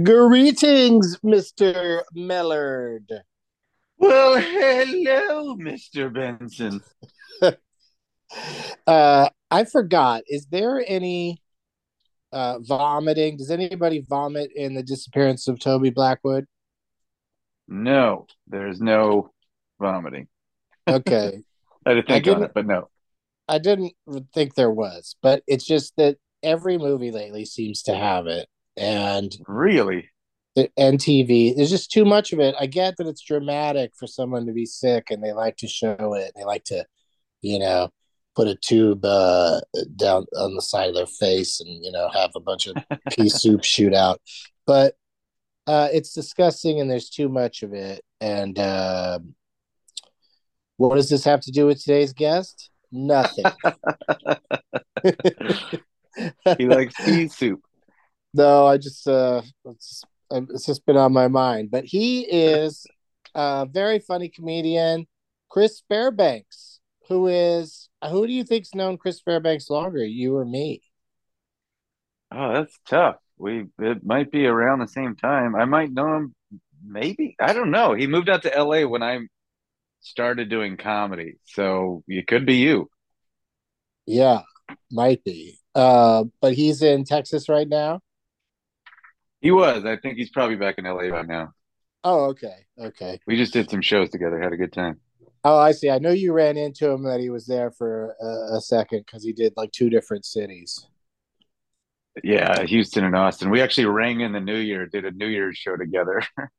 Greetings, Mr. Mellard. Well, hello, Mr. Benson. Uh, I forgot. Is there any uh, vomiting? Does anybody vomit in the disappearance of Toby Blackwood? No, there's no vomiting. Okay. I to think I on didn't- it, but no. I didn't think there was, but it's just that every movie lately seems to have it. And Really? the and TV. There's just too much of it. I get that it's dramatic for someone to be sick and they like to show it. They like to, you know, put a tube uh, down on the side of their face and, you know, have a bunch of pea soup shoot out. But uh, it's disgusting and there's too much of it. And um what does this have to do with today's guest? Nothing. He likes pea soup. No, I just uh it's, it's just been on my mind. But he is a very funny comedian, Chris Fairbanks, who is who do you think's known Chris Fairbanks longer, you or me? Oh, that's tough. We it might be around the same time. I might know him. Maybe I don't know. He moved out to LA when I started doing comedy, so it could be you. Yeah, might be. Uh, but he's in Texas right now. He was. I think he's probably back in LA by now. Oh, okay, okay. We just did some shows together. Had a good time. Oh, I see. I know you ran into him that he was there for a, a second because he did like two different cities. Yeah, Houston and Austin. We actually rang in the New Year, did a New Year's show together.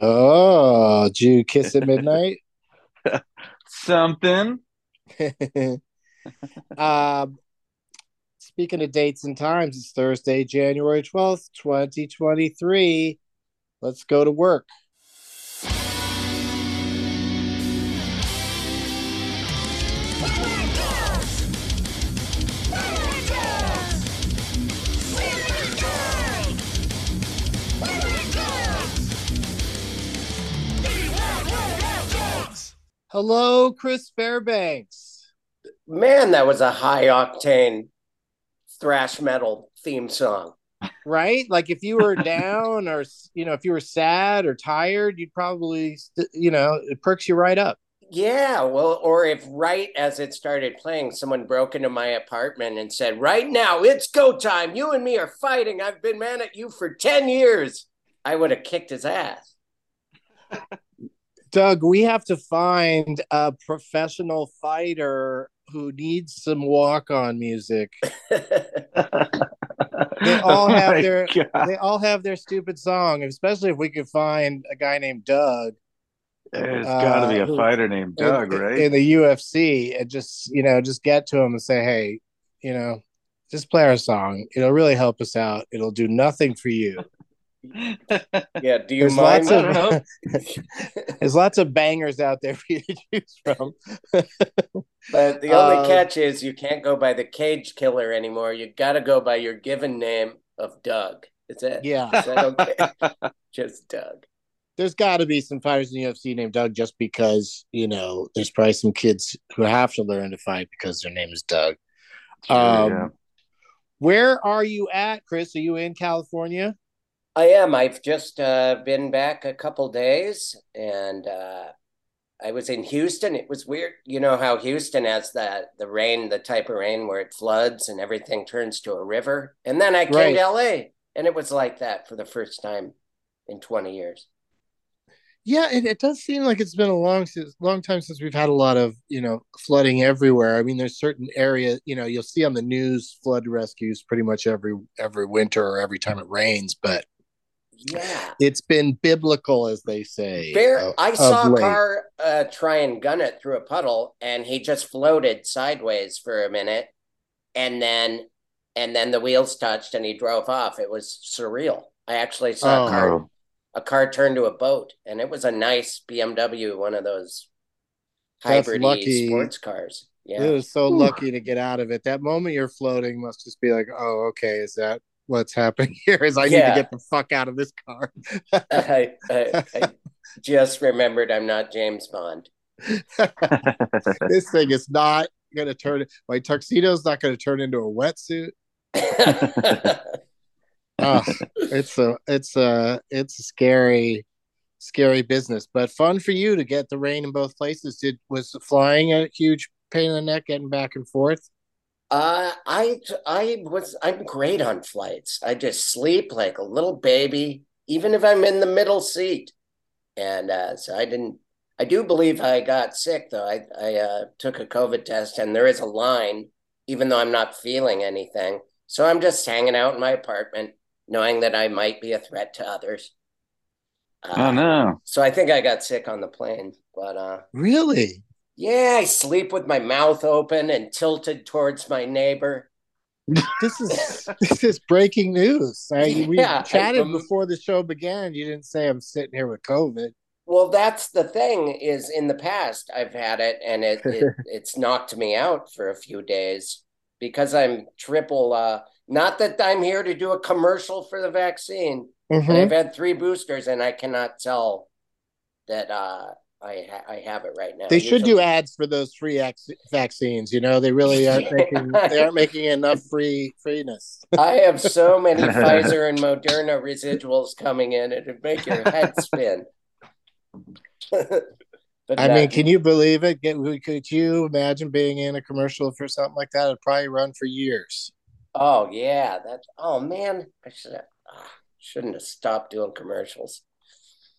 Oh, did you kiss at midnight? Something. um, speaking of dates and times, it's Thursday, January 12th, 2023. Let's go to work. Hello, Chris Fairbanks. Man, that was a high octane thrash metal theme song. Right? Like if you were down or, you know, if you were sad or tired, you'd probably, you know, it perks you right up. Yeah, well, or if right as it started playing, someone broke into my apartment and said, Right now, it's go time. You and me are fighting. I've been mad at you for 10 years. I would have kicked his ass. Doug, we have to find a professional fighter who needs some walk on music. They all Oh have my their God. they all have their stupid song, especially if we could find a guy named Doug There's got to be uh, a who- fighter named in- Doug, right? in the UFC and just, you know, just get to him and say, "Hey, you know, just play our song. It'll really help us out. It'll do nothing for you." Yeah, do you There's mind? lots I don't of there's lots of bangers out there for you to choose from. But the only Um, catch is you can't go by the cage killer anymore. You got to go by your given name of Doug. Is that, Yeah. is that okay? Just Doug. there's got to be some fighters in the UFC named Doug just because, you know, there's probably some kids who have to learn to fight because their name is Doug. Sure, Um, yeah. Where are you at, Chris? Are you in California? I am. I've just uh, been back a couple days and uh, I was in Houston. It was weird. You know how Houston has that the rain, the type of rain where it floods and everything turns to a river. And then I came Right. to LA and it was like that for the first time in 20 years. Yeah, it, it does seem like it's been a long long time since we've had a lot of you know flooding everywhere. I mean, there's certain areas you know you'll see on the news flood rescues pretty much every every winter or every time it rains, but yeah, it's been biblical as they say. Bear, of, I saw a car uh, try and gun it through a puddle, and he just floated sideways for a minute, and then and then the wheels touched, and he drove off. It was surreal. I actually saw oh. a car a car turned to a boat, and it was a nice BMW, one of those hybrid sports cars. Yeah, it was so Ooh. lucky to get out of it. That moment you're floating must just be like, oh, okay, is that what's happening here? Is I yeah. need to get the fuck out of this car. I, I, I just remembered I'm not James Bond. this thing is not going to turn. My tuxedo's not going to turn into a wetsuit oh, it's a it's a it's a scary scary business but fun for you to get the rain in both places did was flying a huge pain in the neck getting back and forth uh i i was i'm great on flights. I just sleep like a little baby even if i'm in the middle seat. And uh so i didn't i do believe i got sick though. I i uh, took a covid test and there is a line even though i'm not feeling anything. So i'm just hanging out in my apartment knowing that I might be a threat to others. oh no! Um, so I think I got sick on the plane, but uh, really, yeah, I sleep with my mouth open and tilted towards my neighbor. this is this is breaking news. I, we yeah, chatted um, before the show began. You didn't say I'm sitting here with COVID. Well, that's the thing. Is in the past I've had it, and it, it it's knocked me out for a few days because I'm triple uh, not that I'm here to do a commercial for the vaccine. Mm-hmm. I've had three boosters, and I cannot tell that uh, I ha- I have it right now. They should do ads for those free vaccines. You know, they really aren't making they aren't making enough free freeness. I have so many Pfizer and Moderna residuals coming in, it'd make your head spin. But I mean, can you believe it? Could you imagine being in a commercial for something like that? It'd probably run for years. Oh yeah, that's oh man, I should have, ah, shouldn't have stopped doing commercials.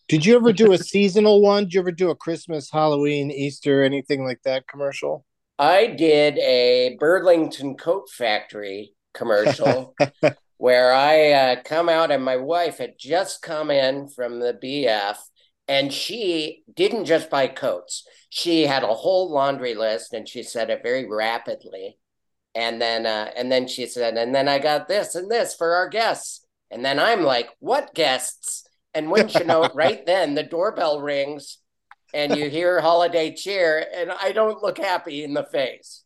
Did you ever do a seasonal one? Did you ever do a Christmas, Halloween, Easter, anything like that commercial? I did a Burlington Coat Factory commercial where I uh, come out and my wife had just come in from the BF and she didn't just buy coats. She had a whole laundry list and she said it very rapidly and then uh, and then she said, and then I got this and this for our guests. And then I'm like, what guests? And wouldn't you know, right then the doorbell rings and you hear holiday cheer, and I don't look happy in the face.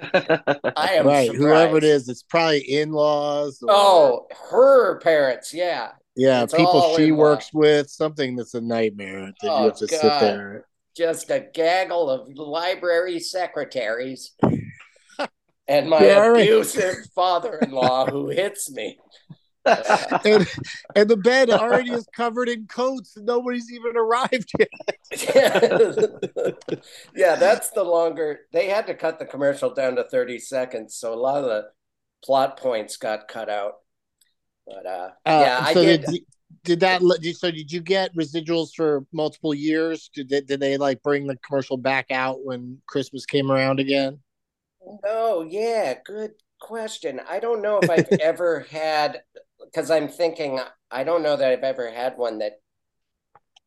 I am right. Surprised. Whoever it is, it's probably in-laws. Or... Oh, her parents, yeah. Yeah, it's people she works with, something that's a nightmare that oh, you have to God. sit there. Just a gaggle of library secretaries and my abusive father-in-law who hits me. and and the bed already is covered in coats and nobody's even arrived yet. yeah, that's the longer they had to cut the commercial down to 30 seconds, so a lot of the plot points got cut out. But uh, uh yeah, so I did. did did that so did you get residuals for multiple years did they, did they like bring the commercial back out when christmas came around again no, yeah, good question. I don't know if I've ever had because I'm thinking I don't know that I've ever had one that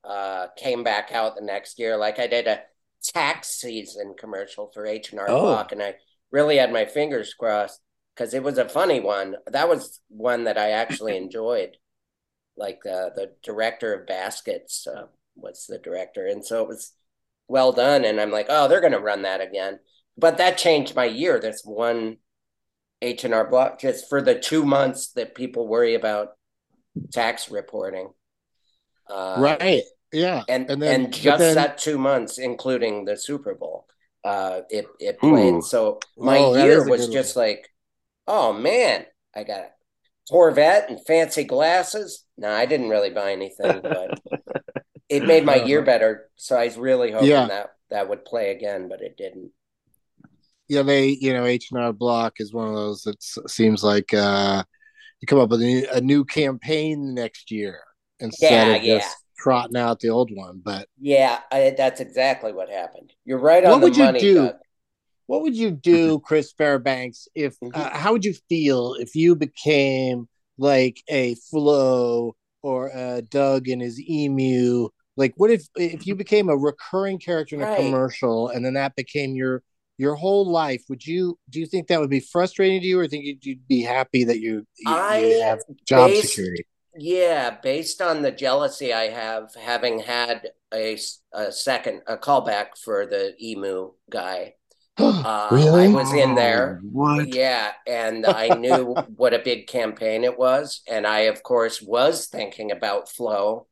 uh, came back out the next year. Like I did a tax season commercial for H and R oh. Block, and I really had my fingers crossed because it was a funny one. That was one that I actually enjoyed. Like uh, the director of Baskets uh, was the director, and so it was well done. And I'm like, oh, they're going to run that again but that changed my year. That's one H and R block just for the two months that people worry about tax reporting. Uh, right. Yeah. And and, then, and just then... that two months, including the Super Bowl, uh, it it played. Ooh. So my oh, year was just one. like, oh man, I got a Corvette and fancy glasses. No, I didn't really buy anything, but it made my year better. So I was really hoping yeah. that that would play again, but it didn't yeah, they you know H and R Block is one of those that seems like uh, you come up with a new, a new campaign next year instead Yeah, of yeah. just trotting out the old one. But Yeah, I, that's exactly what happened. You're right on What the would you money. do? Doug. what would you do, Chris Fairbanks, if Mhm. uh, how would you feel if you became like a Flo or a Doug and his emu? Like, what if if you became a recurring character in a Right. commercial and then that became your your whole life? Would you do you think that would be frustrating to you, or think you'd, you'd be happy that you you, I you have job based- security? Yeah, based on the jealousy I have, having had a, a second a callback for the emu guy. Uh, Really? I was in there. Oh, What? Yeah, and I knew what a big campaign it was, and I of course was thinking about Flo,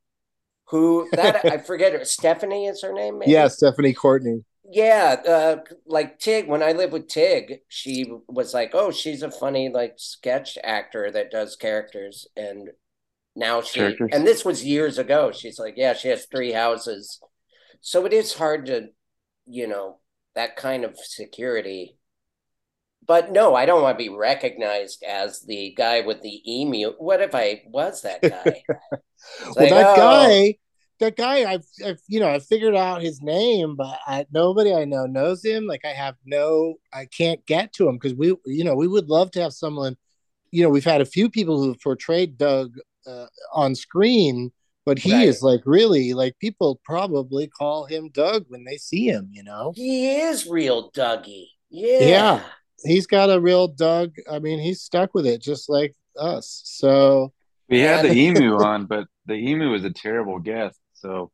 who that I forget her. Stephanie is her name. Maybe? Yeah, Stephanie Courtney. Yeah, uh, like Tig. When I lived with Tig, she was like, "Oh, she's a funny like sketch actor that does characters," and now she Characters. and this was years ago. She's like, "Yeah, she has three houses," so it is hard to, you know, that kind of security. But no, I don't want to be recognized as the guy with the emu. What if I was that guy? It's well, like, that oh, guy, that guy, I've, I've, you know, I figured out his name, but I, nobody I know knows him. Like, I have no, I can't get to him because we, you know, we would love to have someone. You know, we've had a few people who've portrayed Doug uh, on screen, but he Right. is like really like people probably call him Doug when they see him. You know, He is real Dougie. Yeah. Yeah. he's got a real Doug. I mean, he's stuck with it just like us. So We had the emu on, but the emu was a terrible guest. So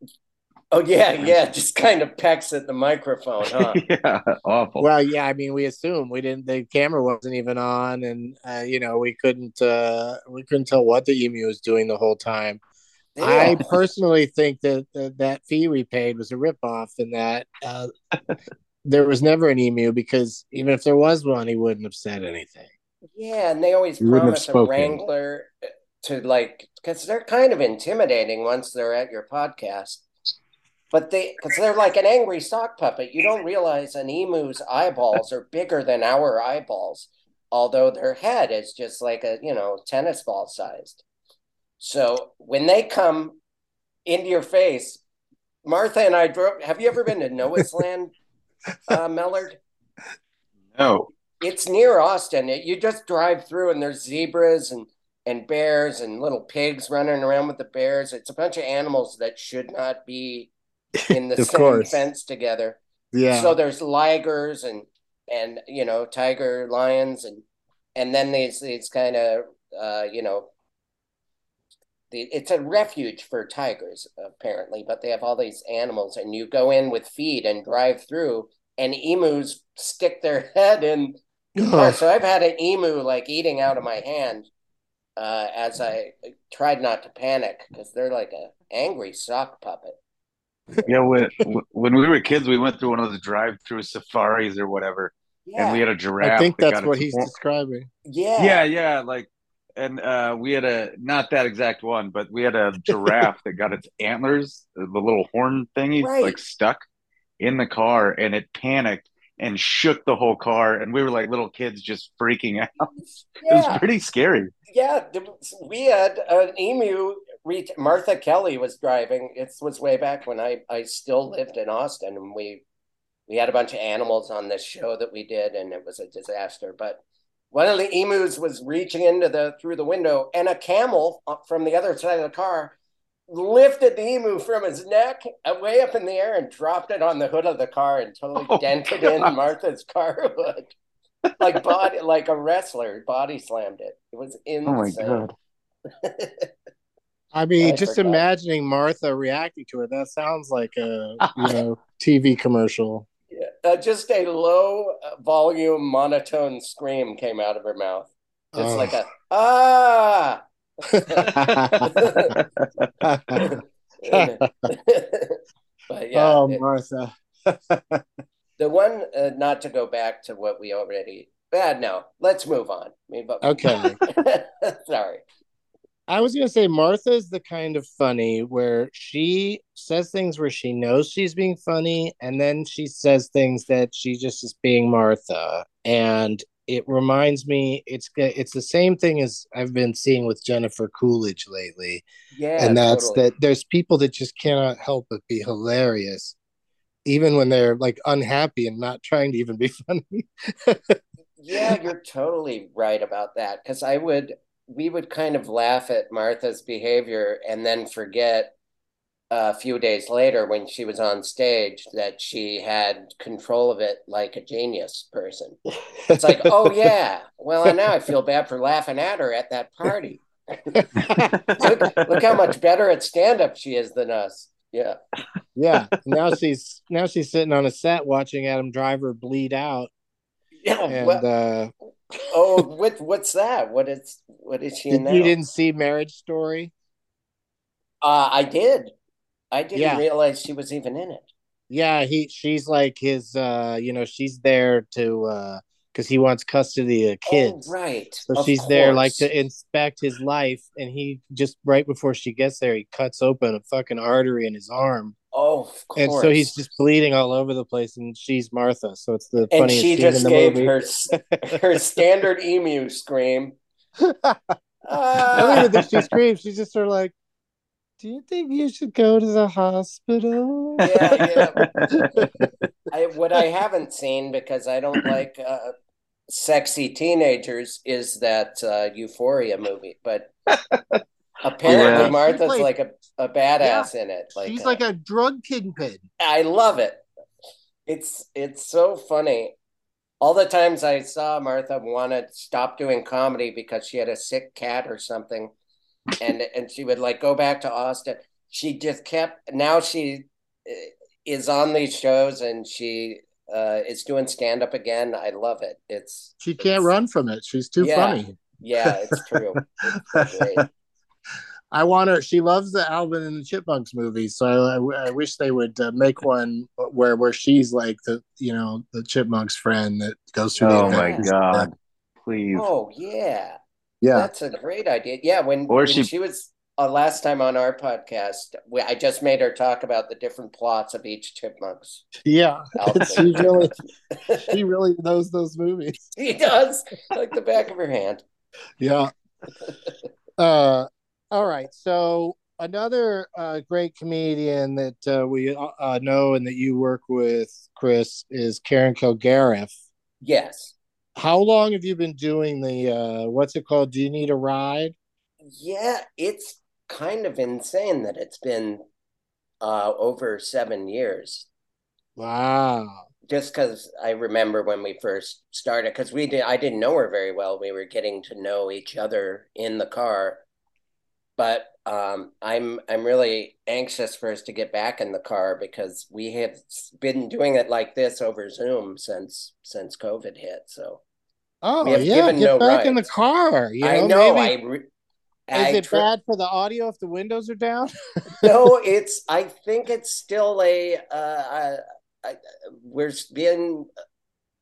Oh yeah, yeah. Just kind of pecks at the microphone, huh? yeah, awful. Well, yeah, I mean, we assumed we didn't. The camera wasn't even on, and uh, you know, we couldn't. uh We couldn't tell what the emu was doing the whole time. I personally think that that, that fee we paid was a ripoff, and that uh, there was never an emu because even if there was one, he wouldn't have said anything. Yeah, and they always You wouldn't have promise a wrangler to like because they're kind of intimidating once they're at your podcast. But they because they're like an angry sock puppet. You don't realize an emu's eyeballs are bigger than our eyeballs, although their head is just like a you know tennis ball sized. So when they come into your face, Martha and I drove. Have you ever been to Noah's Land, uh, Mellard? no. It's near Austin. It, you just drive through, and there's zebras and and bears and little pigs running around with the bears. It's a bunch of animals that should not be in the same course. fence together. Yeah, So there's ligers and and you know tiger lions and and then these these kind of uh, you know the, it's a refuge for tigers apparently, but they have all these animals and you go in with feed and drive through and emus stick their head in. Yeah, so I've had an emu like eating out of my hand uh, as I tried not to panic because they're like a angry sock puppet. Yeah, when when we were kids, we went through one of those drive-through safaris or whatever, Yeah, and we had a giraffe. I think that's that's what he's horn- describing. yeah, Yeah, yeah, like, and uh, we had a not that exact one, but we had a giraffe that got its antlers, the little horn thingy, Right. like stuck in the car, and it panicked and shook the whole car, and we were like little kids just freaking out. It was pretty scary. Yeah, we had an emu. Martha Kelly was driving. It was way back when I I still lived in Austin, and we we had a bunch of animals on this show that we did, and it was a disaster. But one of the emus was reaching into the through the window, and a camel uh, from the other side of the car lifted the emu from his neck way up in the air and dropped it on the hood of the car and totally Oh, dented God. in Martha's car hood like body like a wrestler body slammed it. It was insane. Oh my god! I mean, I just forgot. imagining Martha reacting to it. That sounds like a you know TV commercial. Yeah. Uh, just a low uh, volume monotone scream came out of her mouth. Just Oh. like a ah. but yeah, oh, Martha. the one uh, not to go back to what we already. Uh, no, let's move on. I mean, but Okay. sorry. I was gonna say Martha's the kind of funny where she says things where she knows she's being funny, and then she says things that she just is being Martha. And it reminds me it's it's the same thing as I've been seeing with Jennifer Coolidge lately. Yeah, and that's totally. that there's people that just cannot help but be hilarious even when they're like unhappy and not trying to even be funny. yeah, you're totally right about that because I would we would kind of laugh at Martha's behavior and then forget a few days later when she was on stage that she had control of it like a genius person. It's like, oh yeah, well now I feel bad for laughing at her at that party. look, look how much better at stand up she is than us. Yeah. Yeah. Now she's now she's sitting on a set watching Adam Driver bleed out. Yeah. And what, uh oh, what what's that? What is what is she in now? you didn't see Marriage Story? Uh I did. I didn't Yeah. realize she was even in it. Yeah, he she's like his uh you know, she's there to uh because he wants custody of kids. Oh, right. So Of she's there like to inspect his life, and he just right before she gets there, he cuts open a fucking artery in his arm, Oh, of course. and so he's just bleeding all over the place. And she's Martha, so it's the and funniest she scene in just the gave movie. her her standard emu scream. I don't even think she screams. She's just sort of like, "Do you think you should go to the hospital?" Yeah, I, what I haven't seen because I don't like uh, sexy teenagers is that uh, Euphoria movie, but apparently Yeah. Martha's She played- like a, a badass in it. Like she's uh, like a drug kingpin. I love it. It's it's so funny. All the times I saw Martha want to stop doing comedy because she had a sick cat or something, and and she would like go back to Austin. She just kept. Now she uh, is on these shows and she uh, is doing stand up again. I love it. It's She can't run from it. She's too Yeah. funny. yeah, it's true. It's great. I want her. She loves the Alvin and the Chipmunks movies, so I, I wish they would uh, make one where where she's like the you know the Chipmunks friend that goes through. the Oh my god! Please. Oh yeah. Yeah, That's a great idea. Yeah, when, Or when she- she, was uh, last time on our podcast, we, I just made her talk about the different plots of each Chipmunks. yeah. she really she really knows those movies. She does, like the back of her hand. Yeah. Uh, all right. So another uh, great comedian that uh, we uh, know and that you work with, Chris, is Karen Kilgariff. Yes. How long have you been doing the uh, what's it called? Do you need a ride? Yeah, it's kind of insane that it's been uh, over seven years. Wow. Just because I remember when we first started, because we did, I didn't know her very well. We were getting to know each other in the car, but um, I'm I'm really anxious for us to get back in the car because we have been doing it like this over Zoom since since COVID hit. So Oh yeah, get no back in the car. You know, I know maybe I. Re- is I it bad for the audio if the windows are down? no, it's. I think it's still a. Uh, uh, I, we're being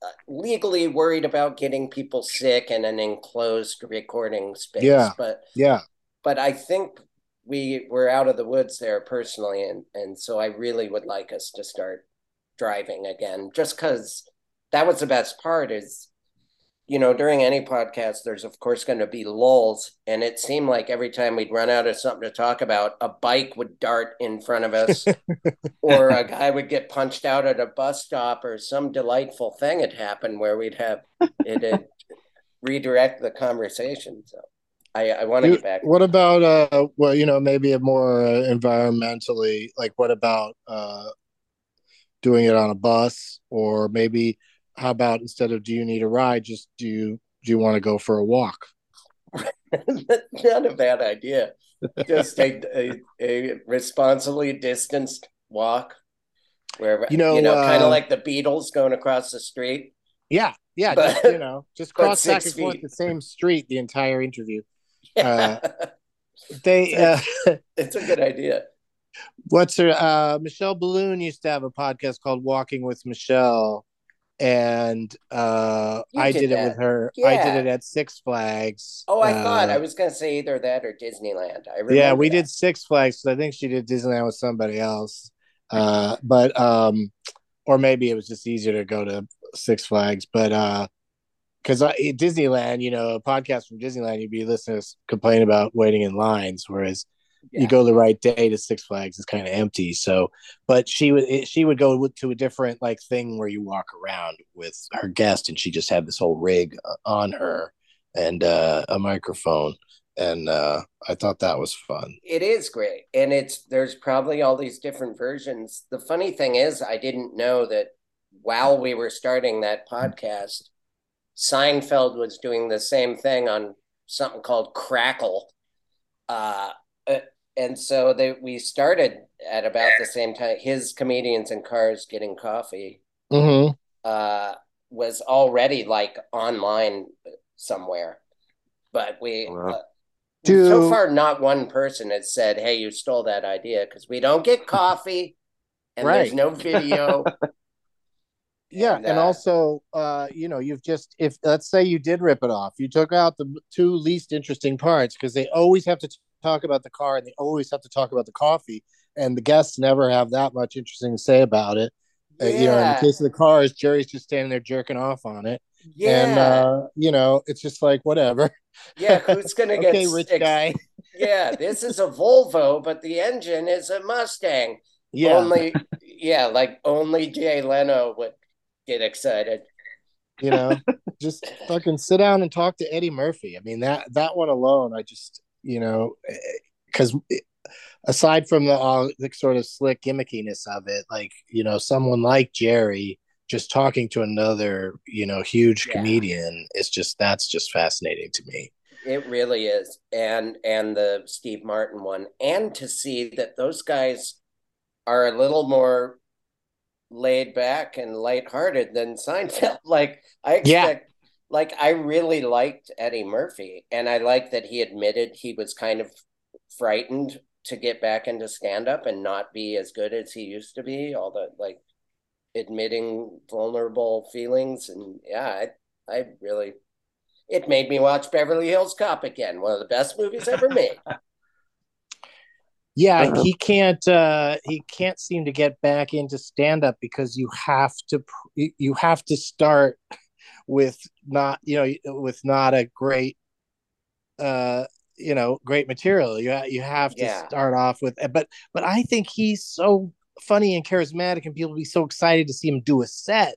uh, legally worried about getting people sick in an enclosed recording space. Yeah. But yeah. but I think we we're out of the woods there personally, and and so I really would like us to start driving again, just because that was the best part. Is you know during any podcast, there's of course going to be lulls, and it seemed like every time we'd run out of something to talk about, a bike would dart in front of us, or a guy would get punched out at a bus stop, or some delightful thing had happened where we'd have it redirect the conversation. So. I, I want to get back. What about uh well, you know, maybe a more uh, environmentally like what about uh doing it on a bus or maybe how about instead of do you need a ride just do you do you want to go for a walk? Not a bad idea. Just a, a, a responsibly distanced walk, where You know, you know, kind uh, of like the Beatles going across the street. Yeah, yeah, But- just you know, just cross back and forth the same street the entire interview. Uh, They uh it's a good idea. what's her uh Michelle Biloon used to have a podcast called Walking with Michelle and uh You I did did, it with her. I did it at Six Flags. Oh, I Uh, thought I was going to say either that or Disneyland. I yeah we that. did six flags 'cause i think she did disneyland with somebody else uh but um or maybe it was just easier to go to six flags but uh because at Disneyland, you know, a podcast from Disneyland, you'd be listening to complain about waiting in lines, whereas Yeah. you go the right day to Six Flags, it's kind of empty. So, but she would she would go to a different like thing where you walk around with her guest, and she just had this whole rig uh, on her and uh, a microphone, and uh, I thought that was fun. It is great. And it's there's probably all these different versions. The funny thing is I didn't know that while we were starting that podcast, Seinfeld was doing the same thing on something called Crackle. Uh, uh, and so they we started at about the same time. His comedians in cars getting coffee Mm-hmm. uh, was already like online somewhere, but we Wow. uh, Do- so far not one person has said, "Hey, you stole that idea," because we don't get coffee and there's no video. Yeah, And, and, uh, also, uh, you know, you've just if let's say you did rip it off, you took out the two least interesting parts because they always have to t- talk about the car and they always have to talk about the coffee, and the guests never have that much interesting to say about it. Uh, you know, in the case of the cars, Jerry's just standing there jerking off on it, Yeah, and uh, you know, it's just like whatever. yeah. Who's gonna get okay, rich ex- guy. Yeah, this is a Volvo, but the engine is a Mustang. Yeah, Only, yeah, like only Jay Leno would get excited. you know just fucking sit down and talk to eddie murphy i mean that that one alone i just you know eh, because aside from the all the sort of slick gimmickiness of it like you know someone like jerry just talking to another you know huge Yeah. comedian is just that's just fascinating to me It really is. And and the Steve Martin one. And to see that those guys are a little more laid back and lighthearted than Seinfeld. Like I Yeah. like I really liked Eddie Murphy and I like that he admitted he was kind of frightened to get back into stand up and not be as good as he used to be. All the like admitting vulnerable feelings and yeah, I I really it made me watch Beverly Hills Cop again, one of the best movies ever made. yeah Uh-huh. he can't uh he can't seem to get back into stand up because you have to you- have to start with not you know with not a great uh you know great material you you have to Yeah. start off with but but i think he's so funny and charismatic and people be so excited to see him do a set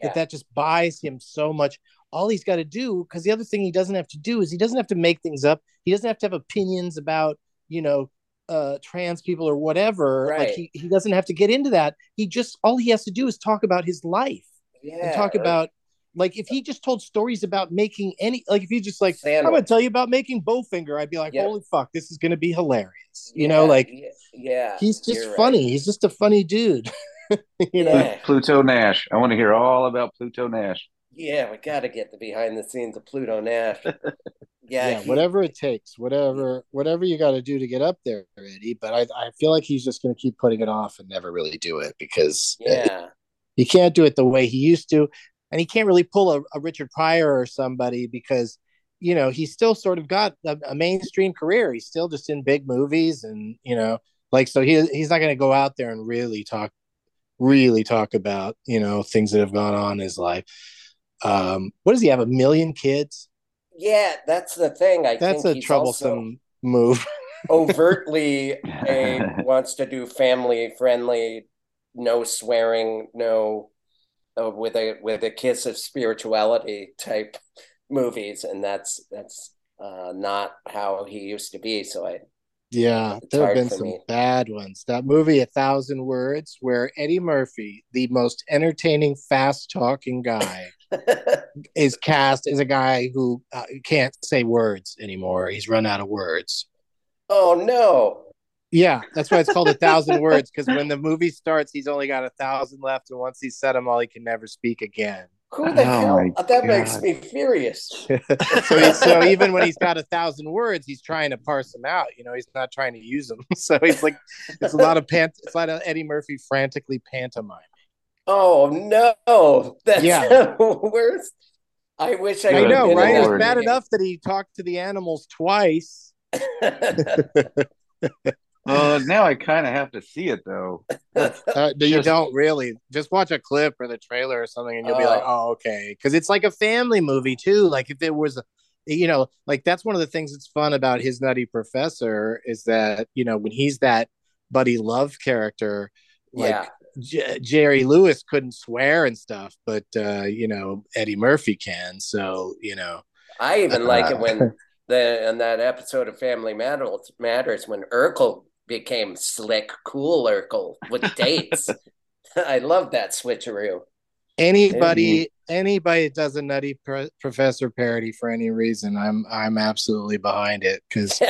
Yeah. that that just buys him so much all he's got to do because the other thing he doesn't have to do is he doesn't have to make things up he doesn't have to have opinions about you know uh trans people or whatever like he, he doesn't have to get into that he just all he has to do is talk about his life Yeah. and talk about like if he just told stories about making any like if he just like i'm gonna tell you about making bowfinger i'd be like Yeah. holy fuck this is gonna be hilarious you know like yeah, yeah he's just you're right. funny he's just a funny dude you know Yeah. Pluto Nash. I want to hear all about Pluto Nash. Yeah, we got to get the behind the scenes of Pluto Nash. Yeah, yeah, he- whatever it takes, whatever whatever you got to do to get up there, Eddie. But I, I feel like he's just going to keep putting it off and never really do it because Yeah, he can't do it the way he used to, and he can't really pull a, a Richard Pryor or somebody because you know he's still sort of got a, a mainstream career. He's still just in big movies, and you know, like so he he's not going to go out there and really talk, really talk about you know things that have gone on in his life. Um, what does he have? A million kids? yeah, that's the thing. I That's a troublesome move. overtly a, wants to do family friendly, no swearing, no uh, with a with a kiss of spirituality type movies, and that's that's uh, not how he used to be. So I Yeah, It's there have been some me. bad ones. That movie, A Thousand Words, where Eddie Murphy, the most entertaining, fast talking guy, is cast as a guy who uh, can't say words anymore. He's run out of words. oh no. Yeah, that's why it's called A Thousand Words, because when the movie starts, he's only got a thousand left, and once he's said them all, he can never speak again. Who the Oh, hell? my uh, That makes me furious. so, so even when he's got a thousand words, he's trying to parse them out. You know, he's not trying to use them. So he's like, it's a lot of pant. It's a lot of Eddie Murphy frantically pantomiming. Oh no, that's Yeah. worst. I wish I, I know, right? It's bad enough that he talked to the animals twice. Uh, now I kind of have to see it though. Uh, you Just- don't really just watch a clip or the trailer or something, and you'll be like, Oh. "Oh, okay," because it's like a family movie too. Like if it was, you know, like that's one of the things that's fun about his Nutty Professor is that you know when he's that buddy love character, like yeah. J- Jerry Lewis couldn't swear and stuff, but uh, you know Eddie Murphy can. So you know, I even like Uh, it when the in that episode of Family Matters, Matters when Urkel became slick, cool Urkel with dates. I love that switcheroo. anybody anybody that does a Nutty Pro- Professor parody for any reason, I'm I'm absolutely behind it because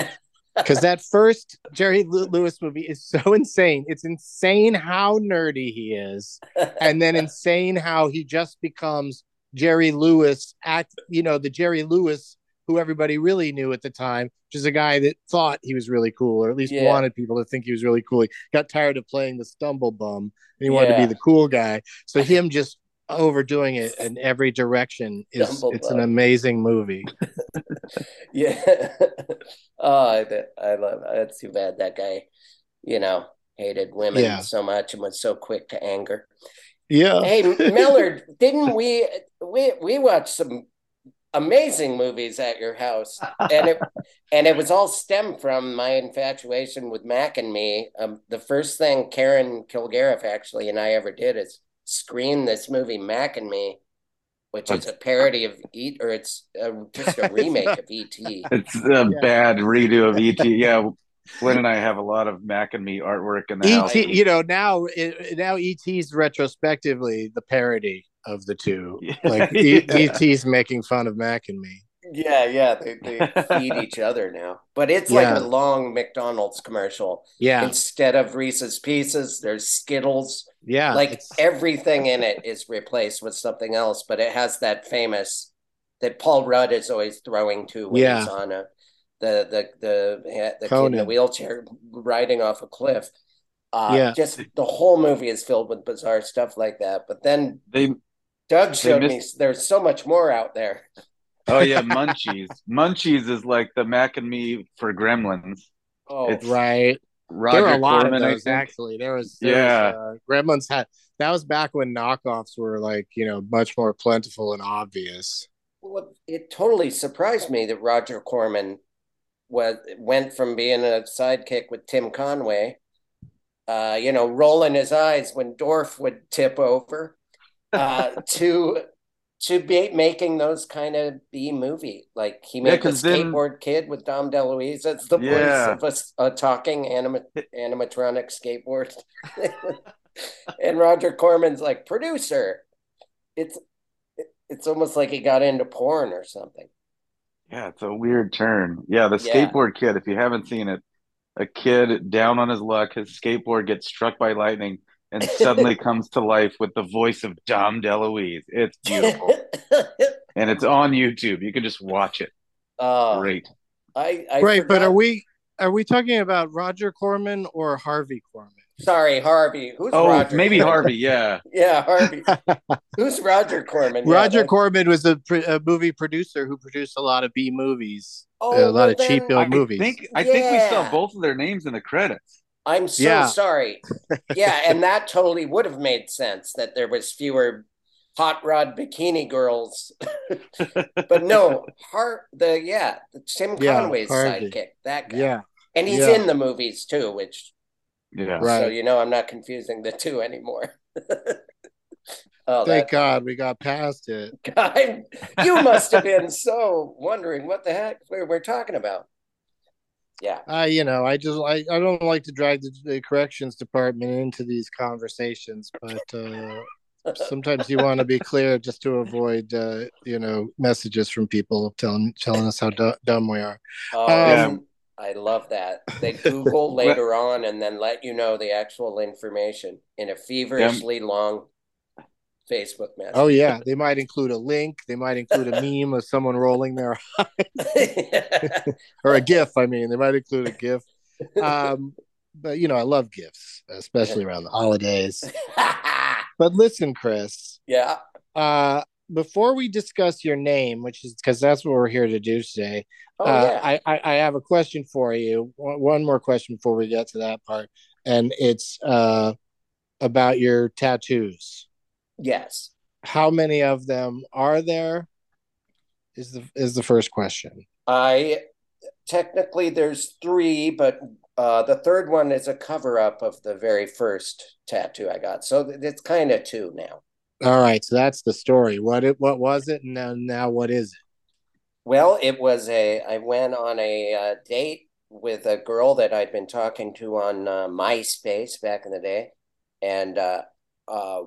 because that first Jerry Lew- Lewis movie is so insane. It's insane how nerdy he is, and then insane how he just becomes Jerry Lewis act. You know, the Jerry Lewis who everybody really knew at the time, which is a guy that thought he was really cool, or at least Yeah. wanted people to think he was really cool. He got tired of playing the stumble bum, and he wanted to be the cool guy. So him just overdoing it in every direction is Stumble it's an amazing movie. Yeah. oh, I, I love That's too bad that guy, you know, hated women Yeah. so much and was so quick to anger. Yeah. Hey, Mellard, didn't we we we watched some amazing movies at your house, and it and it was all stemmed from my infatuation with Mac and me. Um, the first thing Karen Kilgariff actually and I ever did is screen this movie Mac and Me, which is a parody of Eat, or it's a, just a remake of E E.T. It's a bad redo of ET. Yeah, Flynn and I have a lot of Mac and me artwork in the house. You know, now it, now ET's retrospectively the parody of the two. Yeah, Like E- yeah. ET's making fun of Mac and me. Yeah, yeah, they, they feed each other now, but it's Yeah. like a long McDonald's commercial. Yeah, Instead of Reese's Pieces, there's Skittles. yeah. like it's- everything in it is replaced with something else, but it has that famous that Paul Rudd is always throwing to when Yeah. he's on a the the the the kid in the wheelchair riding off a cliff. Uh, Yeah. just the whole movie is filled with bizarre stuff like that. But then They Doug They showed me there's so much more out there. oh yeah, Munchies. Munchies is like the Mac and me for Gremlins. Oh, It's- right. Roger there were a lot Corman, of I those actually. There was, there Yeah. was, uh, Gremlins had that was back when knockoffs were like you know much more plentiful and obvious. Well, it totally surprised me that Roger Corman was went from being a sidekick with Tim Conway, uh, you know, rolling his eyes when Dorf would tip over, uh, to to be making those kind of B movie. Like he Yeah, made the 'cause then- skateboard kid with Dom DeLuise. as the Yeah. voice of a, a talking anima, animatronic skateboard. and Roger Corman's like producer. It's it's almost like he got into porn or something. Yeah, it's a weird turn. Yeah, the Yeah. skateboard kid, if you haven't seen it, a kid down on his luck, his skateboard gets struck by lightning and suddenly comes to life with the voice of Dom DeLuise. It's beautiful. and it's on YouTube. You can just watch it. Oh, Great. I, I right, but are we are we talking about Roger Corman or Harvey Korman? Sorry, Harvey. Who's Oh, Roger? maybe Corman? Harvey. Yeah. Yeah, Harvey. Who's Roger Corman? Yeah, Roger that- Corman was a, a movie producer who produced a lot of B movies, Oh, a lot well of cheap then- built I movies. think I think we saw both of their names in the credits. I'm so Yeah. sorry. Yeah, and that totally would have made sense that there was fewer hot rod bikini girls. but no, Har the yeah, Tim Conway's Harvey. sidekick, that guy. yeah, And he's Yeah. in the movies too, which Yeah. Right. so you know I'm not confusing the two anymore. oh, thank God we got past it. guy, you must have been so wondering what the heck we're, we're talking about. Yeah. I, you know, I just I, I don't like to drag the, the corrections department into these conversations, but uh, sometimes you want to be clear just to avoid uh, you know messages from people telling telling us how du- dumb we are. Oh, Um, I love that. They Google later on and then let you know the actual information in a feverishly long Facebook message. Oh yeah, they might include a link. They might include a meme of someone rolling their eyes, or a GIF. I mean, they might include a GIF. Um, but you know, I love gifts, especially around the holidays. But listen, Chris, yeah. uh, before we discuss your name, which is because that's what we're here to do today, Oh, uh, yeah. I, I I have a question for you. One one more question before we get to that part, and it's uh, about your tattoos. Yes. How many of them are there? Is the is the first question. I technically there's three, but uh, the third one is a cover up of the very first tattoo I got. So it's kind of two now. All right, so that's the story. What it what was it, and now now what is it? Well, it was a, I went on a uh, date with a girl that I'd been talking to on uh, MySpace back in the day. And uh, uh,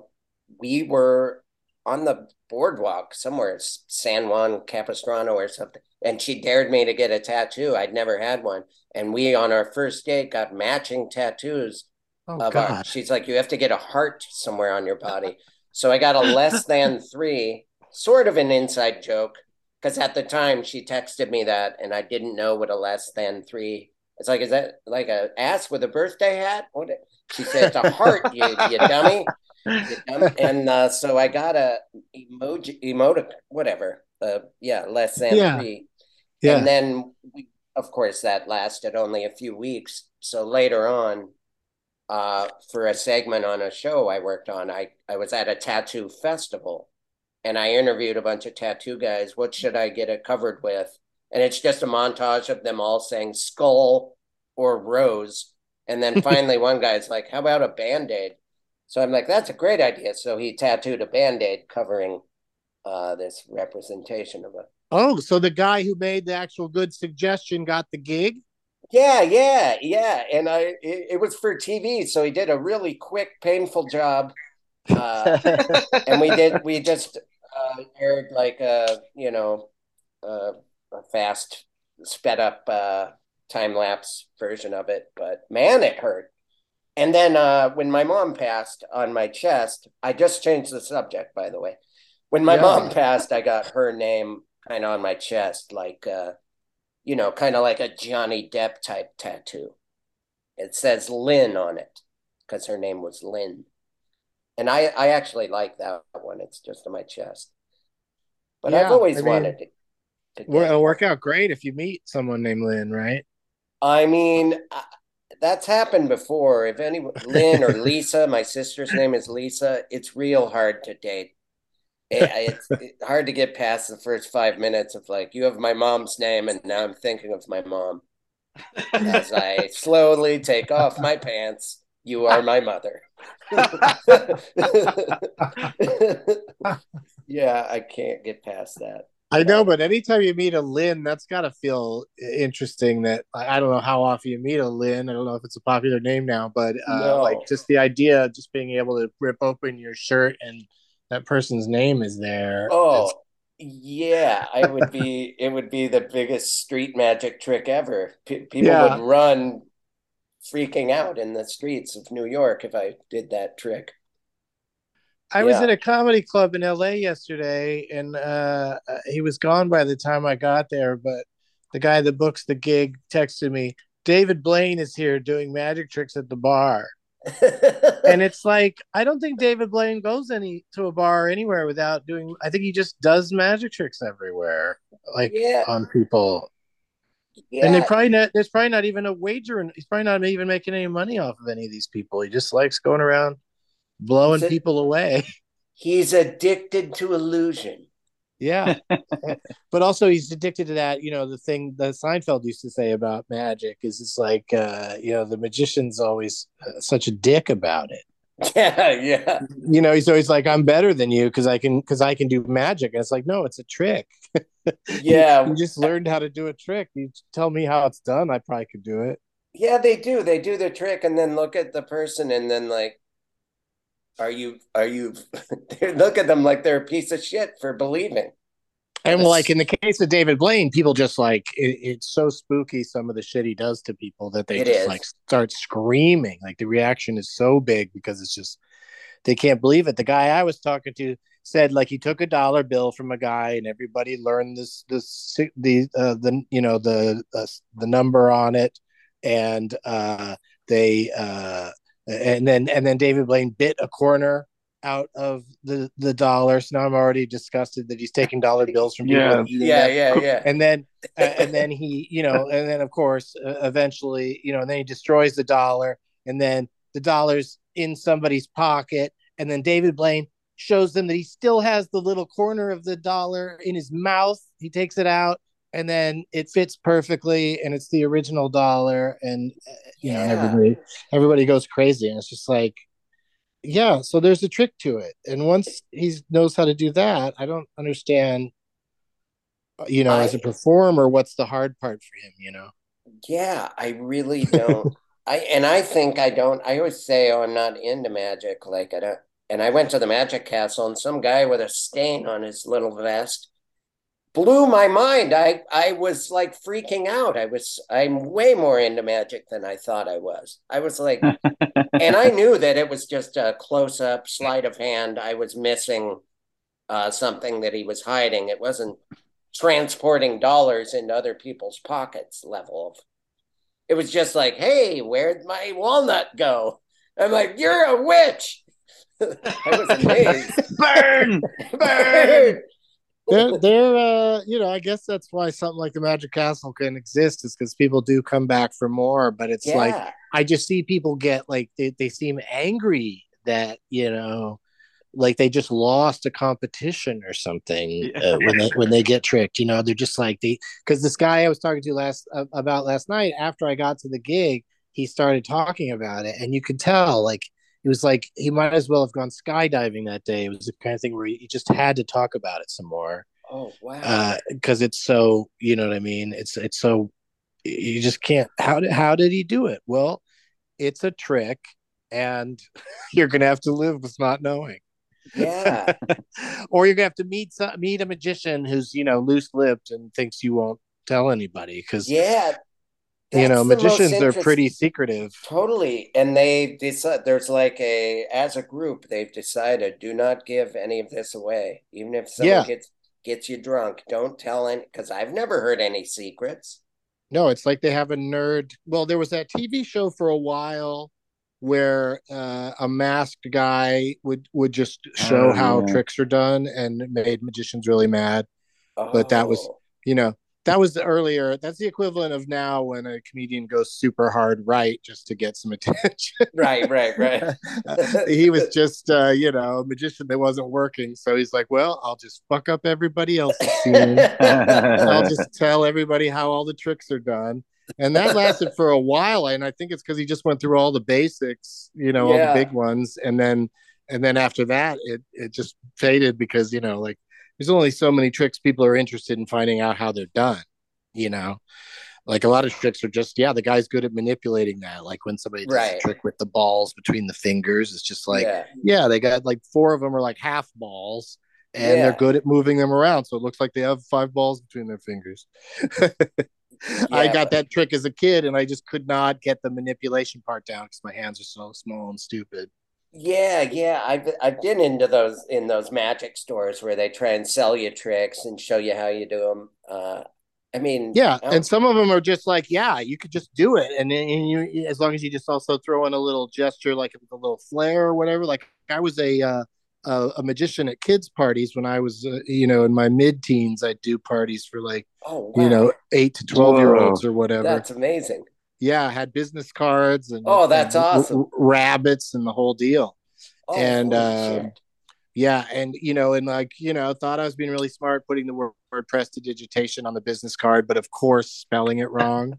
we were on the boardwalk somewhere, San Juan Capistrano or something. And she dared me to get a tattoo. I'd never had one. And we, on our first date, got matching tattoos Oh of our, she's like, you have to get a heart somewhere on your body. So I got a less than three, sort of an inside joke, because at the time she texted me that, and I didn't know what a less than three. It's like, is that like a ass with a birthday hat? What? She said it's a heart, you you dummy. Dumb. And uh, so I got a emoji, emotic, whatever. Uh, yeah, less than Yeah. three. yeah. And then, we, of course, that lasted only a few weeks. So later on, uh, for a segment on a show I worked on, I, I was at a tattoo festival and I interviewed a bunch of tattoo guys. What should I get it covered with? And it's just a montage of them all saying skull or rose. And then finally, one guy's like, How about a band aid? So I'm like, That's a great idea. So he tattooed a band aid covering uh, this representation of a oh, so the guy who made the actual good suggestion got the gig. Yeah, yeah, yeah. And I it, it was for TV, so he did a really quick, painful job. Uh, and we did we just uh, aired like a you know uh, a fast sped up uh, time lapse version of it, but man, it hurt. And then uh, when my mom passed on my chest, I just changed the subject, by the way. When my Yeah. mom passed, I got her name kind of on my chest, like uh, you know, kind of like a Johnny Depp type tattoo. It says Lynn on it because her name was Lynn. And I, I actually like that one. It's just on my chest. But I've always I mean, wanted Well, it'll work out great if you meet someone named Lynn, right? I mean, that's happened before. If any Lynn or Lisa, my sister's name is Lisa, it's real hard to date. It- it's it's hard to get past the first five minutes of like, you have my mom's name, and now I'm thinking of my mom. As I slowly take off my pants, you are my mother. yeah, I can't get past that. I know, but anytime you meet a Lynn, that's got to feel interesting. That I don't know how often you meet a Lynn. I don't know if it's a popular name now, but uh, No. like just the idea of just being able to rip open your shirt and that person's name is there. Oh, is- yeah, I would be. It would be the biggest street magic trick ever. P people Yeah. would run, freaking out in the streets of New York if I did that trick. I was yeah. at a comedy club in LA yesterday, and uh, uh, he was gone by the time I got there. But the guy that books the gig texted me, "David Blaine is here doing magic tricks at the bar." and it's like I don't think David Blaine goes any to a bar anywhere without doing. I think he just does magic tricks everywhere, like Yeah. on people. And they probably not. There's probably not even a wager, and he's probably not even making any money off of any of these people. He just likes going around blowing Is it- people away. he's addicted to illusion. Yeah, but also he's addicted to that. You know, the thing that Seinfeld used to say about magic is it's like uh, you know the magician's always uh, such a dick about it. Yeah, yeah. you know, he's always like, "I'm better than you because I can because I can do magic," and it's like, no, it's a trick. Yeah, you just learned how to do a trick. You tell me how it's done, I probably could do it. Yeah, they do. They do the trick and then look at the person and then like, are you are you look at them like they're a piece of shit for believing. And That's- like in the case of David Blaine, people just like it, it's so spooky some of the shit he does to people that they It just is. like start screaming. Like the reaction is so big because it's just they can't believe it. The guy I was talking to said like he took a dollar bill from a guy and everybody learned this this the uh, the you know the uh, the number on it and uh they uh and then and then David Blaine bit a corner out of the the dollar. So now I'm already disgusted that he's taking dollar bills from people. Yeah. Yeah, yeah, yeah. And then uh, and then he, you know, and then of course, uh, eventually, you know, and then he destroys the dollar, and then the dollar's in somebody's pocket, and then David Blaine shows them that he still has the little corner of the dollar in his mouth. He takes it out, and then it fits perfectly, and it's the original dollar, and uh, you know, Yeah. everybody everybody goes crazy, and it's just like, yeah. So there's a trick to it, and once he knows how to do that, I don't understand. uh, You know, as a performer, what's the hard part for him? You know, Yeah, I really don't. I and I think I don't. I always say, "Oh, I'm not into magic." Like I don't. And I went to the Magic Castle, and some guy with a stain on his little vest blew my mind. I I was like freaking out. I was. I'm way more into magic than I thought I was. I was like, and I knew that it was just a close up sleight of hand. I was missing uh, something that he was hiding. It wasn't transporting dollars into other people's pockets level of. It was just like, hey, where'd my walnut go? I'm like, you're a witch. I was amazed. Burn! Burn! They're they're uh, you know, I guess that's why something like the Magic Castle can exist is because people do come back for more. But it's like I just see people get like they, they seem angry that you know like they just lost a competition or something Yeah. uh, when they when they get tricked you know they're just like they because this guy i was talking to last uh, about last night after i got to the gig he started talking about it and you could tell like it was like he might as well have gone skydiving that day it was the kind of thing where he just had to talk about it some more oh wow. Uh, because it's so you know what I mean. It's it's so you just can't. How did how did he do it? Well, it's a trick, and you're gonna have to live with not knowing, yeah, or you're gonna have to meet some, meet a magician who's you know loose lipped and thinks you won't tell anybody because yeah. You know the magicians are pretty secretive. Totally. And they decide there's like a as a group, they've decided do not give any of this away. Even if someone Yeah. gets gets you drunk, don't tell any because I've never heard any secrets. No, it's like they have a nerd. Well, there was that TV show for a while where uh, a masked guy would would just show Oh, how yeah. tricks are done and made magicians really mad. But that was- Oh, You know, that was the earlier. That's the equivalent of now when a comedian goes super hard right just to get some attention. right, right, right. he was just uh, you know a magician that wasn't working, so he's like, well, I'll just fuck up everybody else's scene. I'll just tell everybody how all the tricks are done. And that lasted for a while. And I think it's because he just went through all the basics, you know, all the big ones. And then and then after that it it just faded because, you know, like there's only so many tricks people are interested in finding out how they're done, you know. Like a lot of tricks are just, yeah, the guy's good at manipulating that. Like when somebody does Right. a trick with the balls between the fingers, it's just like, yeah. yeah, they got like four of them are like half balls and Yeah. they're good at moving them around. So it looks like they have five balls between their fingers. I got that trick as a kid and I just could not get the manipulation part down because my hands are so small and stupid. Yeah, yeah. I've I've been into those in those magic stores where they try and sell you tricks and show you how you do them. Uh, I mean, Yeah. oh, And some of them are just like, yeah, you could just do it. And then and you, as long as you just also throw in a little gesture, like a little flair or whatever. Like I was a, uh, a, a magician at kids parties when I was, uh, you know, in my mid teens, I'd do parties for like, oh, you know, eight to 12 year olds or whatever. That's amazing. Yeah, I had business cards and Oh, that's and awesome. rabbits and the whole deal. Oh, And, um. Yeah, and you know, and like you know, thought I was being really smart putting the word, word digitation on the business card, but of course spelling it wrong.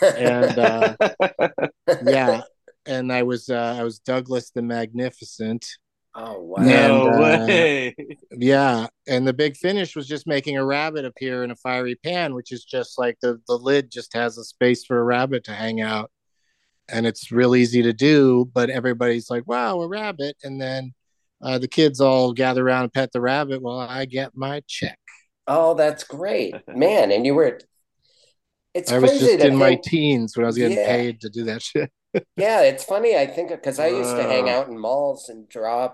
and, uh, yeah, and I was uh, I was Douglas the Magnificent. Oh wow. no And, uh, way. Yeah, and the big finish was just making a rabbit appear in a fiery pan, which is just like the the lid just has a space for a rabbit to hang out, and it's real easy to do. But everybody's like, "Wow, a rabbit!" And then uh, the kids all gather around and pet the rabbit while I get my check. Oh, that's great, man. And you were. It's I was crazy just in my think- teens when I was getting Yeah. paid to do that shit. Yeah, it's funny. I think because I used to hang out in malls and draw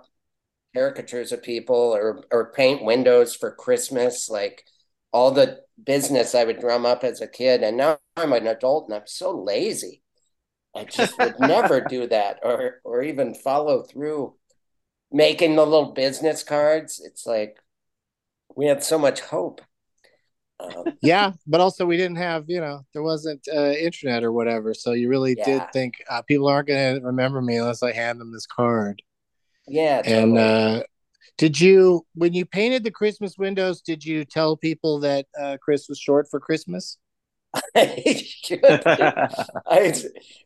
caricatures of people or or paint windows for Christmas, like all the business I would drum up as a kid. And now I'm an adult and I'm so lazy. I just would never do that or or even follow through making the little business cards. It's like we had so much hope. Um, yeah, but also we didn't have, you know, there wasn't uh, internet or whatever. So you really Yeah. did think uh, people aren't going to remember me unless I hand them this card. Yeah, And uh, did you, when you painted the Christmas windows, did you tell people that uh, Chris was short for Christmas? I I,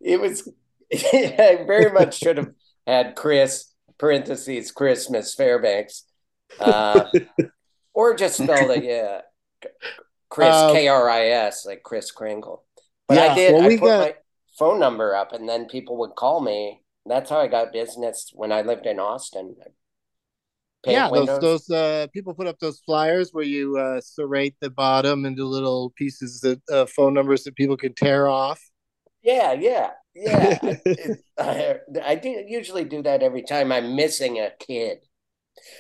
it was I very much should have had Chris parentheses Christmas Fairbanks, uh, or just spelled it yeah, Chris Um, K R I S like Kris Kringle. But I did. well, I put got- my phone number up, and then people would call me. That's how I got business when I lived in Austin. Yeah, windows. those those uh, people put up those flyers where you uh, serrate the bottom into little pieces that uh, phone numbers that people can tear off. Yeah, yeah, yeah. It- I, I do usually do that every time I'm missing a kid.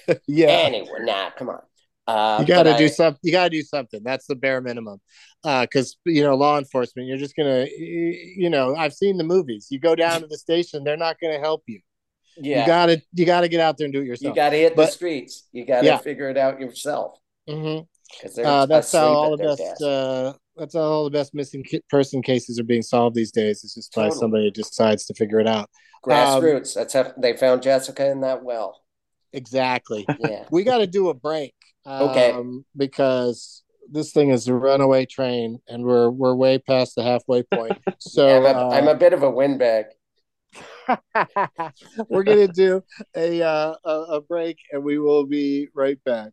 yeah, Anyway, nah, come on. Uh, you got to do something. You got to do something. That's the bare minimum. Because you know, law enforcement, you're just gonna, you know, I've seen the movies. You go down to the station, they're not gonna help you. Yeah, You gotta, you gotta get out there and do it yourself. you got to hit the streets. You got to Yeah. figure it out yourself hmm because they're Uh, that's how all the best. Uh, that's how all the best missing ki- person cases are being solved these days. It's just by somebody who decides to figure it out. Grassroots. that's how they found Jessica in that well. Exactly. Yeah. we got to do a break. Um, Okay. Because this thing is a runaway train, and we're we're way past the halfway point. So I'm, a, uh, I'm a bit of a windbag. we're gonna do a, uh, a a break, and we will be right back.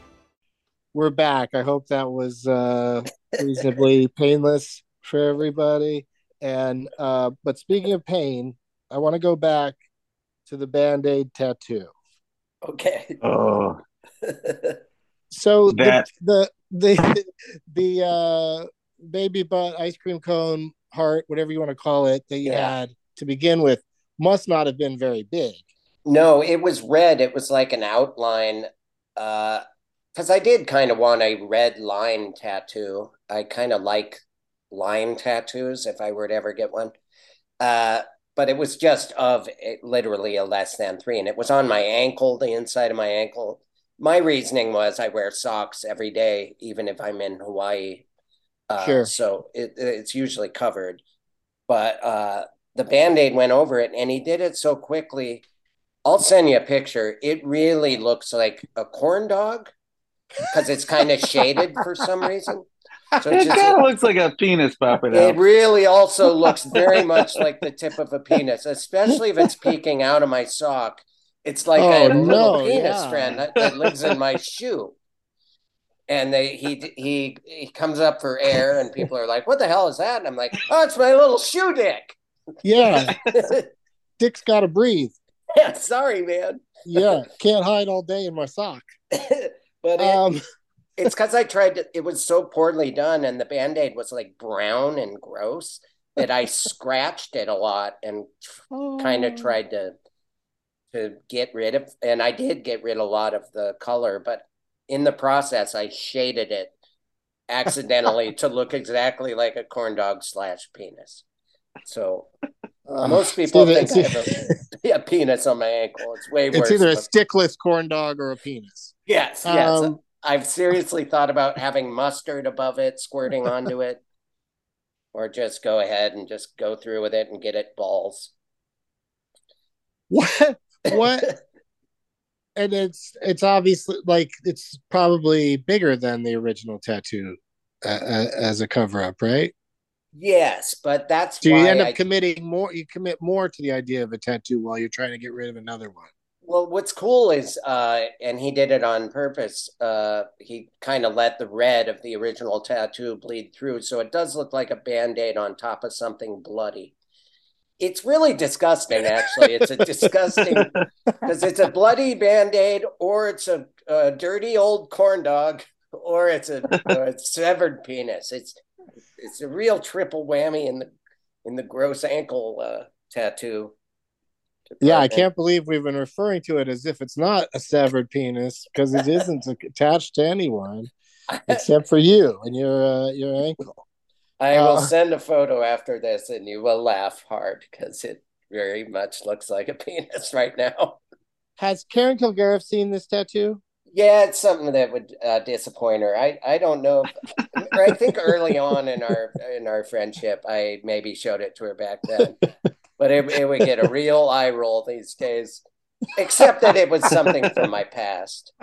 We're back. I hope that was uh, reasonably painless for everybody. And uh, but speaking of pain, I want to go back to the band aid tattoo. Okay. oh, So That- the the the, the uh, baby butt ice cream cone heart, whatever you want to call it, that you Yeah. had to begin with, must not have been very big. No, it was red. It was like an outline. Uh, because I did kind of want a red line tattoo. I kind of like line tattoos if I were to ever get one. Uh, but it was just of it, literally a less than three, and it was on my ankle, the inside of my ankle. My reasoning was I wear socks every day, even if I'm in Hawaii. Uh, Sure. So it, it's usually covered. But uh, the band aid went over it, and he did it so quickly. I'll send you a picture. It really looks like a corn dog because it's kind of shaded for some reason. So it it's just- kind of looks like a penis popping out. it really also looks very much like the tip of a penis, especially if it's peeking out of my sock. It's like Oh, a little penis yeah. friend that, that lives in my shoe. And they he he he comes up for air, and people are like, "What the hell is that?" And I'm like, "Oh, it's my little shoe dick." Yeah, Dick's got to breathe. yeah, sorry, man. Yeah, can't hide all day in my sock. but it, Um, it's because I tried to, it was so poorly done, and the band aid was like brown and gross that I scratched it a lot and kind of tried to to get rid of, and I did get rid of a lot of the color, but in the process, I shaded it accidentally to look exactly like a corn dog slash penis. So uh, most people it's think I have a, a penis on my ankle. It's way worse. it's either a stickless corn dog or a penis. Yes, yes. Um, I've seriously thought about having mustard above it, squirting onto it. or just go ahead and just go through with it and get it balls. What? What? and it's it's obviously like it's probably bigger than the original tattoo uh, as a cover up, right? Yes, but that's do you end up I, committing more. You commit more to the idea of a tattoo while you're trying to get rid of another one. Well, what's cool is, uh, and he did it on purpose. Uh, he kind of let the red of the original tattoo bleed through, so it does look like a band aid on top of something bloody. It's really disgusting, actually. It's a disgusting because it's a bloody band aid, or it's a, a, dirty old corn dog, or it's a, a severed penis. It's it's a real triple whammy in the in the gross ankle uh, tattoo. Yeah, I can't believe we've been referring to it as if it's not a severed penis because it isn't attached to anyone except for you and your uh, your ankle. I will uh, send a photo after this, and you will laugh hard because it very much looks like a penis right now. Has Karen Kilgariff seen this tattoo? Yeah, it's something that would uh, disappoint her. I, I don't know. If, I think early on in our in our friendship, I maybe showed it to her back then, but it, it would get a real eye roll these days. Except that it was something from my past.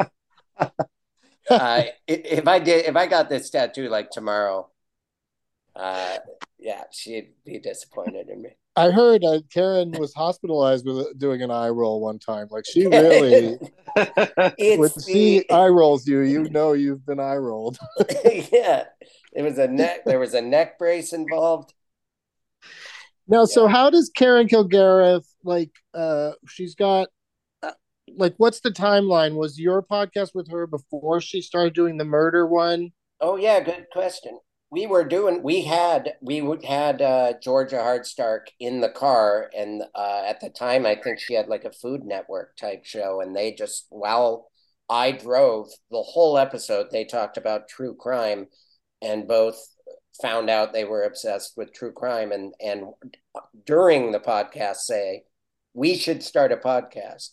Uh, if I did, if I got this tattoo like tomorrow, uh, yeah, she'd be disappointed in me. I heard uh, Karen was hospitalized with doing an eye roll one time. Like she really, when she eye rolls you, you know you've been eye rolled. yeah, it was a neck. There was a neck brace involved. Now, yeah. so how does Karen Kilgariff like? Uh, she's got uh, like, what's the timeline? Was your podcast with her before she started doing the murder one? Oh yeah, good question we were doing we had we had uh, Georgia Hardstark in the car, and uh, at the time I think she had like a Food Network type show, and they just while I drove the whole episode, they talked about true crime, and both found out they were obsessed with true crime, and and during the podcast say we should start a podcast.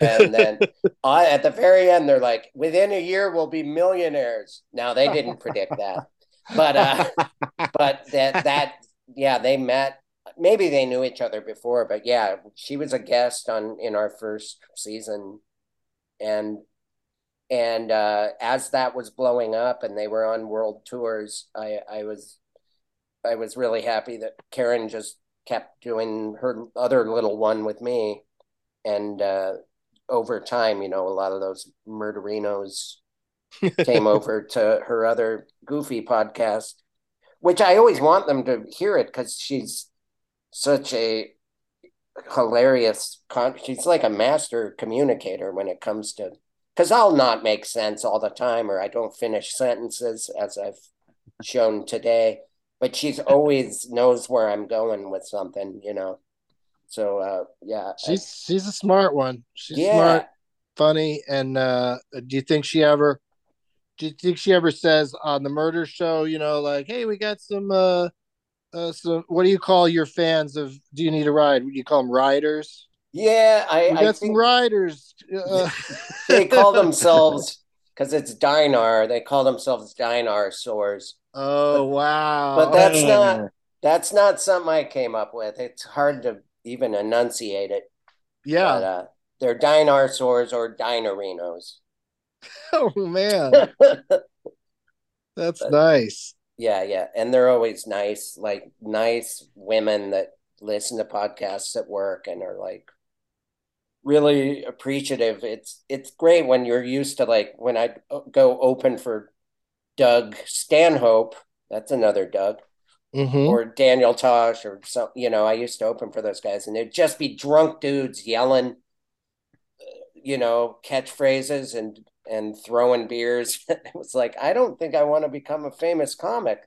and then I, at the very end, they're like, within a year, we'll be millionaires. Now, they didn't predict that but uh, but that that yeah, they met. Maybe they knew each other before, but yeah, she was a guest on in our first season, and and uh, as that was blowing up and they were on world tours, I I was I was really happy that Karen just kept doing her other little one with me, and uh, over time, you know, a lot of those murderinos came over to her other goofy podcast, which I always want them to hear it because she's such a hilarious con- she's like a master communicator when it comes to because I'll not make sense all the time or I don't finish sentences as I've shown today, but she's always knows where I'm going with something, you know. So uh yeah. She's I, she's a smart one. She's yeah. smart, funny, and uh do you think she ever do you think she ever says on the murder show, you know, like, hey, we got some uh uh some what do you call your fans of do you need a ride? Do you call them riders? Yeah, I, we got I some riders. Uh, they call themselves because it's Dinar, they call themselves Dinar sores. Oh but, wow. But that's not that's not something I came up with. It's hard to even enunciate it. Yeah. But, uh, they're dinosaurs or dinarinos. oh man, that's but, nice. Yeah, yeah, and they're always nice, like nice women that listen to podcasts at work and are like really appreciative. It's it's great when you're used to like when I go open for Doug Stanhope. That's another Doug. Mm-hmm. Or Daniel Tosh, or some, you know, I used to open for those guys, and they'd just be drunk dudes yelling, you know, catchphrases and and throwing beers. it was like, I don't think I want to become a famous comic.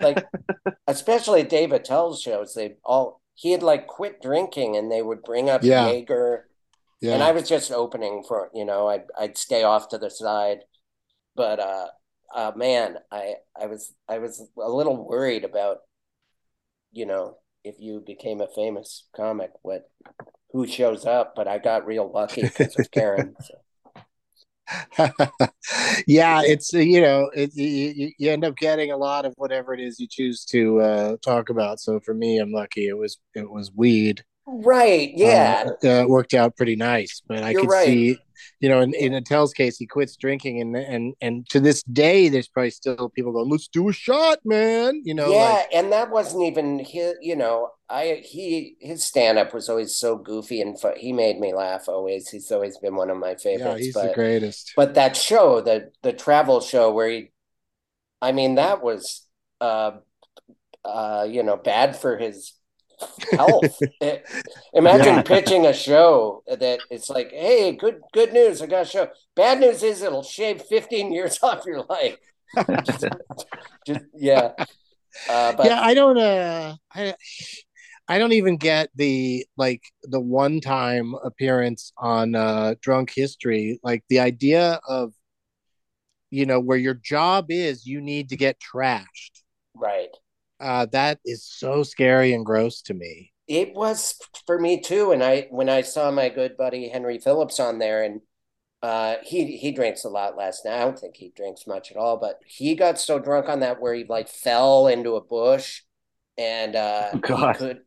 Like, especially Dave Attell's shows, they all he had like quit drinking and they would bring up yeah. Jaeger. Yeah. And I was just opening for, you know, I'd I'd stay off to the side. But uh uh man, I I was I was a little worried about, you know, if you became a famous comic, what who shows up, but I got real lucky because of Karen. So. yeah, it's uh, you know, it, you, you end up getting a lot of whatever it is you choose to uh, talk about. So for me, I'm lucky. It was it was weed. Right. Yeah. Uh, uh, worked out pretty nice, but I You're could right. see, you know, in, in Attell's case, he quits drinking, and and and to this day, there's probably still people going, "Let's do a shot, man." You know, yeah, like, and that wasn't even his. You know, I he his stand up was always so goofy and he made me laugh. Always, he's always been one of my favorites. yeah, he's but the greatest. but that show, the the travel show where he, I mean, that was uh, uh, you know, bad for his health. It- imagine Yeah. pitching a show that it's like, hey, good good news, I got a show. Bad news is it'll shave 15 years off your life. just, just yeah. Uh, but yeah, I don't. Uh, I I don't even get the like the one time appearance on uh, Drunk History. Like the idea of, you know, where your job is, you need to get trashed. right. Uh, that is so scary and gross to me. It was for me too. And I when I saw my good buddy Henry Phillips on there and uh he he drinks a lot last night. I don't think he drinks much at all, but he got so drunk on that where he like fell into a bush and uh Oh, God. could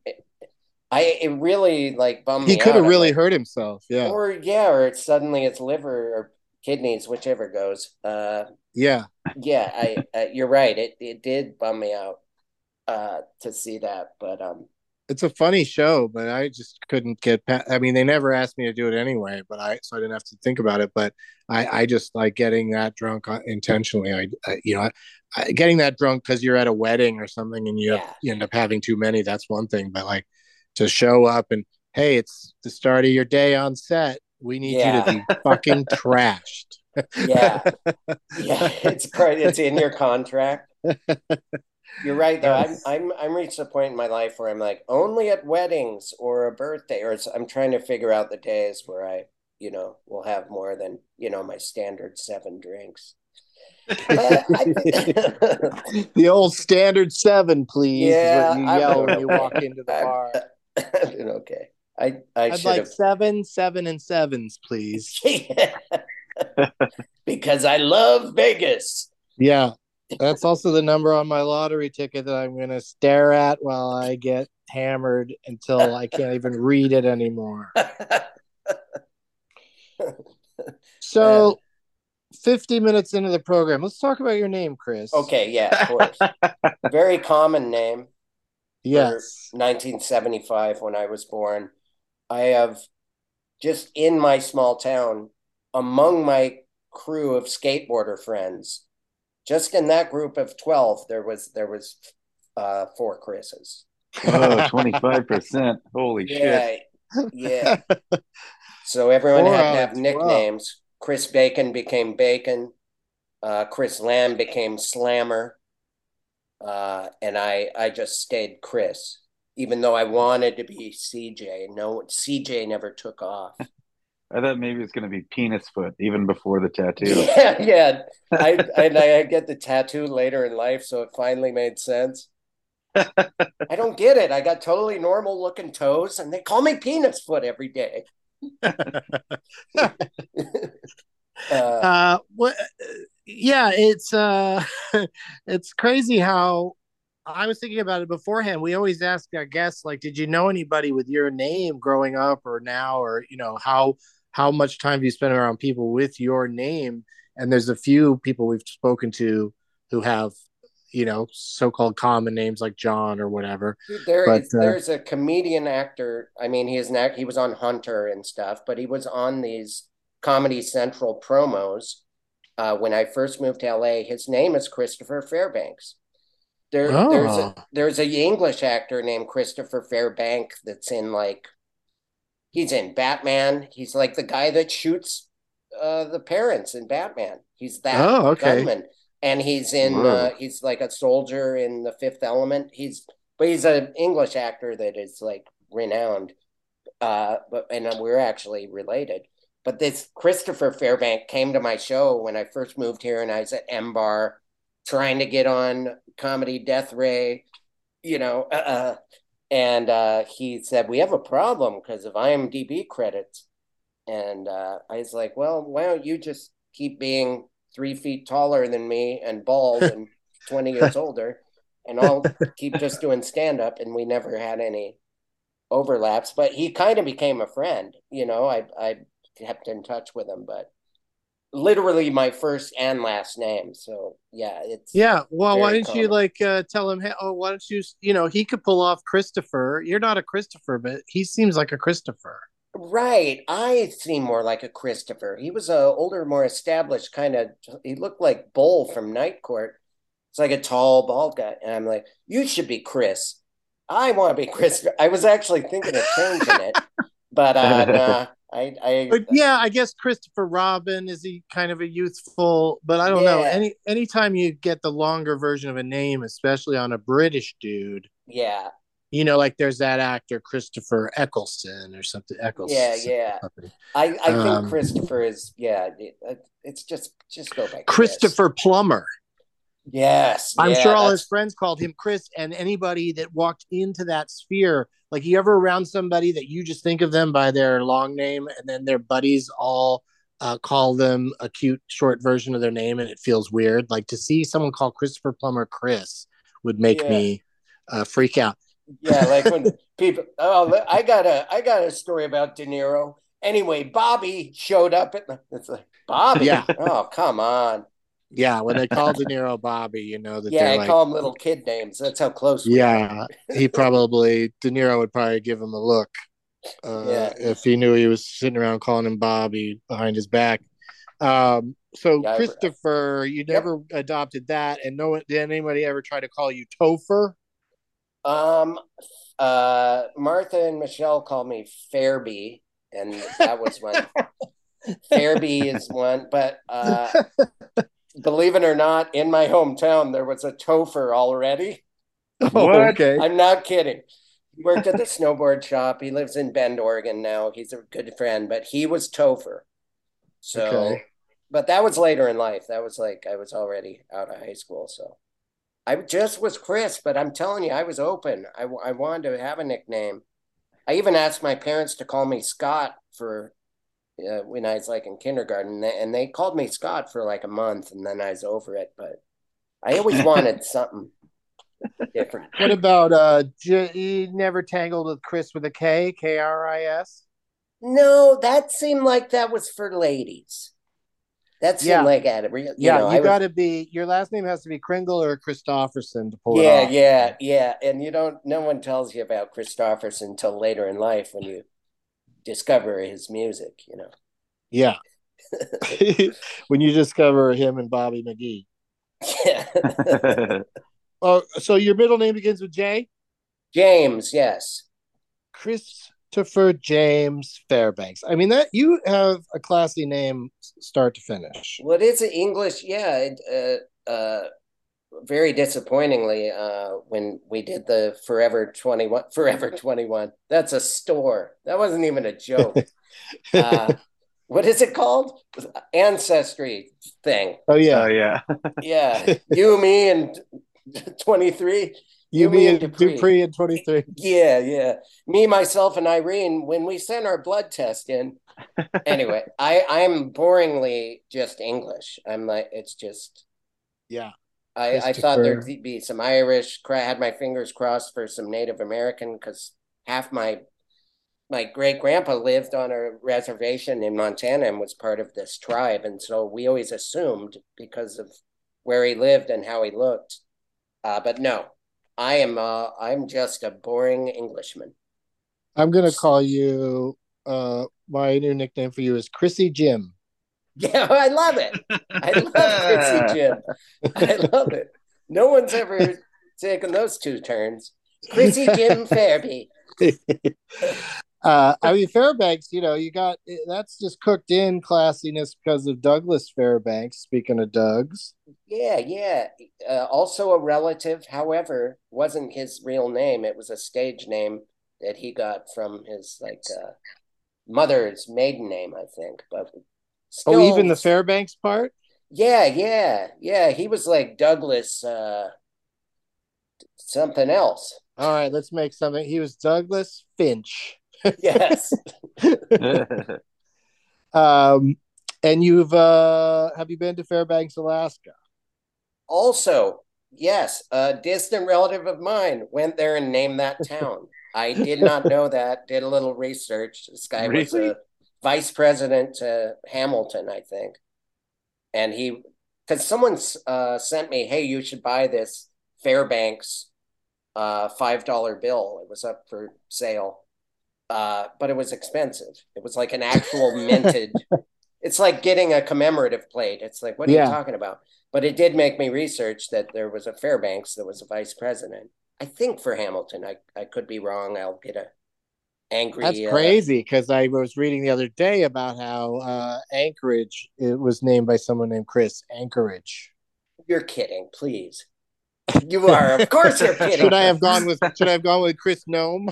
I it really like bummed He could have really like, hurt himself. Yeah, Or yeah, or it's suddenly it's liver or kidneys, whichever goes. Uh yeah. yeah, I uh, you're right. It it did bum me out uh to see that, but um It's a funny show, but I just couldn't get. Pa- I mean, they never asked me to do it anyway, but I so I didn't have to think about it. But I I just like getting that drunk uh, intentionally. I, I you know, I, getting that drunk because you're at a wedding or something and you have, you end up having too many. That's one thing, but like to show up and hey, it's the start of your day on set. We need you to be fucking trashed. Yeah, yeah, it's. It's in your contract. You're right, though. I'm I'm I'm reached a point in my life where I'm like only at weddings or a birthday, or it's, I'm trying to figure out the days where I, you know, will have more than you know my standard seven drinks. I, the old standard seven, please. Yeah, you yell when you okay. walk into the I'm- bar. Doing okay. I I I'd like have seven, seven, and sevens, please. because I love Vegas. Yeah. That's also the number on my lottery ticket that I'm going to stare at while I get hammered until I can't even read it anymore. So, 50 minutes into the program, let's talk about your name, Chris. Okay, yeah, of course. Very common name. Yes. 1975 when I was born. I have just in my small town, among my crew of skateboarder friends, just in that group of 12, there was there was uh four Chris's. Oh, 25%. Holy shit. Yeah, yeah. So everyone Four had to have of 12. nicknames. Chris Bacon became Bacon. Uh, Chris Lamb became Slammer. Uh, and I I just stayed Chris, even though I wanted to be CJ. No, CJ never took off. I thought maybe it's going to be penis foot even before the tattoo. Yeah, yeah. I and I get the tattoo later in life, so it finally made sense. I don't get it. I got totally normal looking toes, and they call me penis foot every day. uh, uh what yeah it's uh it's crazy how i was thinking about it beforehand we always ask our guests like did you know anybody with your name growing up or now or you know how how much time do you spend around people with your name and there's a few people we've spoken to who have you know so-called common names like john or whatever there But, is- uh, there's a comedian actor. I mean, he is an act, he was on Hunter and stuff, but he was on these Comedy Central promos uh, when I first moved to LA. His name is Christopher Fairbanks. There, there's Oh. a there's a English actor named Christopher Fairbank that's in like he's in Batman. He's like the guy that shoots uh, the parents in Batman. He's that Oh, okay. gunman, and he's in Whoa. uh, he's like a soldier in the Fifth Element. He's but he's an English actor that is like renowned. Uh, but and we're actually related. But this Christopher Fairbank came to my show when I first moved here, and I was at M Bar trying to get on Comedy Death Ray, you know, uh, uh, and uh, he said we have a problem because of IMDb credits, and uh, I was like, well, why don't you just keep being three feet taller than me and bald and 20 years older. And I'll keep just doing stand up. And we never had any overlaps, but he kind of became a friend. You know, I, I kept in touch with him, but literally my first and last name. So yeah, it's Yeah. Well, why didn't you like uh, tell him, hey, oh, why don't you, you know, he could pull off Christopher. You're not a Christopher, but he seems like a Christopher. Right. I seem more like a Christopher. He was a older, more established kind of. He looked like Bull from Night Court. It's like a tall, bald guy, and I'm like, you should be Chris. I want to be Chris. I was actually thinking of changing it, but uh, nah, I, I, But yeah, I guess Christopher Robin is he kind of a youthful, but I don't know. Yeah. Any anytime you get the longer version of a name, especially on a British dude, yeah, you know, like there's that actor Christopher Eccleston or something. Eccleston. yeah, yeah. something. I, I think Um, Christopher is, yeah. It, it's just, just go by Chris. Christopher Plummer. Yes, I'm yeah, sure all that's- his friends called him Chris, and anybody that walked into that sphere, like you ever around somebody that you just think of them by their long name, and then their buddies all uh, call them a cute short version of their name, and it feels weird. Like to see someone call Christopher Plummer Chris would make Yeah. me uh, freak out. Yeah, like when people. Oh, I got a I got a story about De Niro. Anyway, Bobby showed up at. It's like Bobby. Yeah. Oh, come on. Yeah, when they call De Niro Bobby, you know that Yeah, they're I like, call him little kid names. That's how close. we are. yeah, he probably De Niro would probably give him a look uh, Yeah. if he knew he was sitting around calling him Bobby behind his back. Um, so Yeah, Christopher, you never adopted that, and no did anybody ever try to call you Topher? Um, uh, Martha and Michelle call me Fairby, and that was one. Fairby is one, but uh, believe it or not, in my hometown there was a Topher already. Oh, What? okay. I'm not kidding. He worked at the snowboard shop. He lives in Bend, Oregon now. He's a good friend, but he was Topher. So, Okay. but that was later in life. That was like I was already out of high school. So I just was Chris, but I'm telling you, I was open. I, I wanted to have a nickname. I even asked my parents to call me Scott for uh, when I was like in kindergarten, and they, and they called me Scott for like a month, and then I was over it. But I always wanted something different. What about uh, J- you never tangled with Chris with a K, K R I S? No, that seemed like that was for ladies. That seemed Yeah. like at you Yeah, know, you got to be. Your last name has to be Kringle or Kristofferson to pull it off. yeah, yeah. Yeah. And you don't. No one tells you about Kristofferson until later in life when you discover his music. You know. Yeah. when you discover him and Bobby McGee. Yeah. Oh, so your middle name begins with J? James, yes. Christopher James Fairbanks. I mean that you have a classy name start to finish. Well, it is an English. Yeah. It, uh, uh, very disappointingly, uh, when we did the Forever Twenty One, Forever Twenty One. That's a store. That wasn't even a joke. uh, what is it called? Ancestry thing. oh yeah. Oh yeah. Yeah, you, me, and twenty three. you, me, and Dupree. Dupree and 23. Yeah, yeah. Me, myself, and Irene. When we sent our blood test in, anyway, I I'm boringly just English. I'm like, it's just. Yeah. I, I thought there'd be some Irish. cra- Had my fingers crossed for some Native American because half my my great grandpa lived on a reservation in Montana and was part of this tribe, and so we always assumed because of where he lived and how he looked. Uh, but no, I am uh, I'm just a boring Englishman. I'm gonna call you uh my new nickname for you is Chrissy Jim. Yeah, I love it. I love Chrissy Jim. I love it. No one's ever taken those two turns. Chrissy Jim Fairby. uh I mean Fairbanks, you know, you got that's just cooked in classiness because of Douglas Fairbanks, speaking of Doug's. Yeah, yeah. Uh, also a relative, however, wasn't his real name. It was a stage name that he got from his like uh, mother's maiden name, I think. But Oh, even the Fairbanks part? Yeah, yeah, yeah. He was like Douglas uh, something else. All right, let's make something. He was Douglas Finch. Yes. Um And you've uh have you been to Fairbanks, Alaska? Also, yes, a distant relative of mine went there and named that town. I did not know that. Did a little research. This guy was a vice president to Hamilton, I think, and he because someone uh, sent me, "Hey, you should buy this Fairbanks uh, five dollar bill. It was up for sale, uh, but it was expensive. It was like an actual minted. It's like getting a commemorative plate. It's like, what are Yeah. you talking about? But it did make me research that there was a Fairbanks that was a vice president. I think for Hamilton. I I could be wrong. I'll get a angry. That's uh, crazy because I was reading the other day about how uh, Anchorage it was named by someone named Chris Anchorage. you're kidding, please. You are. Of course, you're kidding. Should I have gone with Should I have gone with Chris Gnome?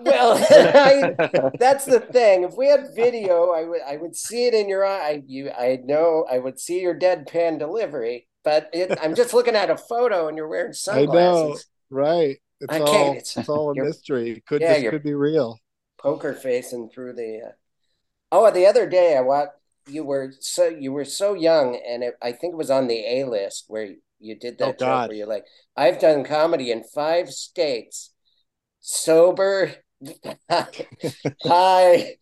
Well, I, that's the thing. If we had video, I would I would see it in your eye. I, you, I know I would see your deadpan delivery, but it, I'm just looking at a photo and you're wearing I know, sunglasses. right? It's I all it's, it's- all a mystery. It could yeah, this could be real. Poker facing through the. Uh... Oh, the other day I watched. You were so you were so young, and it, I think it was on the A list where you did that Oh, joke where you're like, "I've done comedy in five states, sober, high."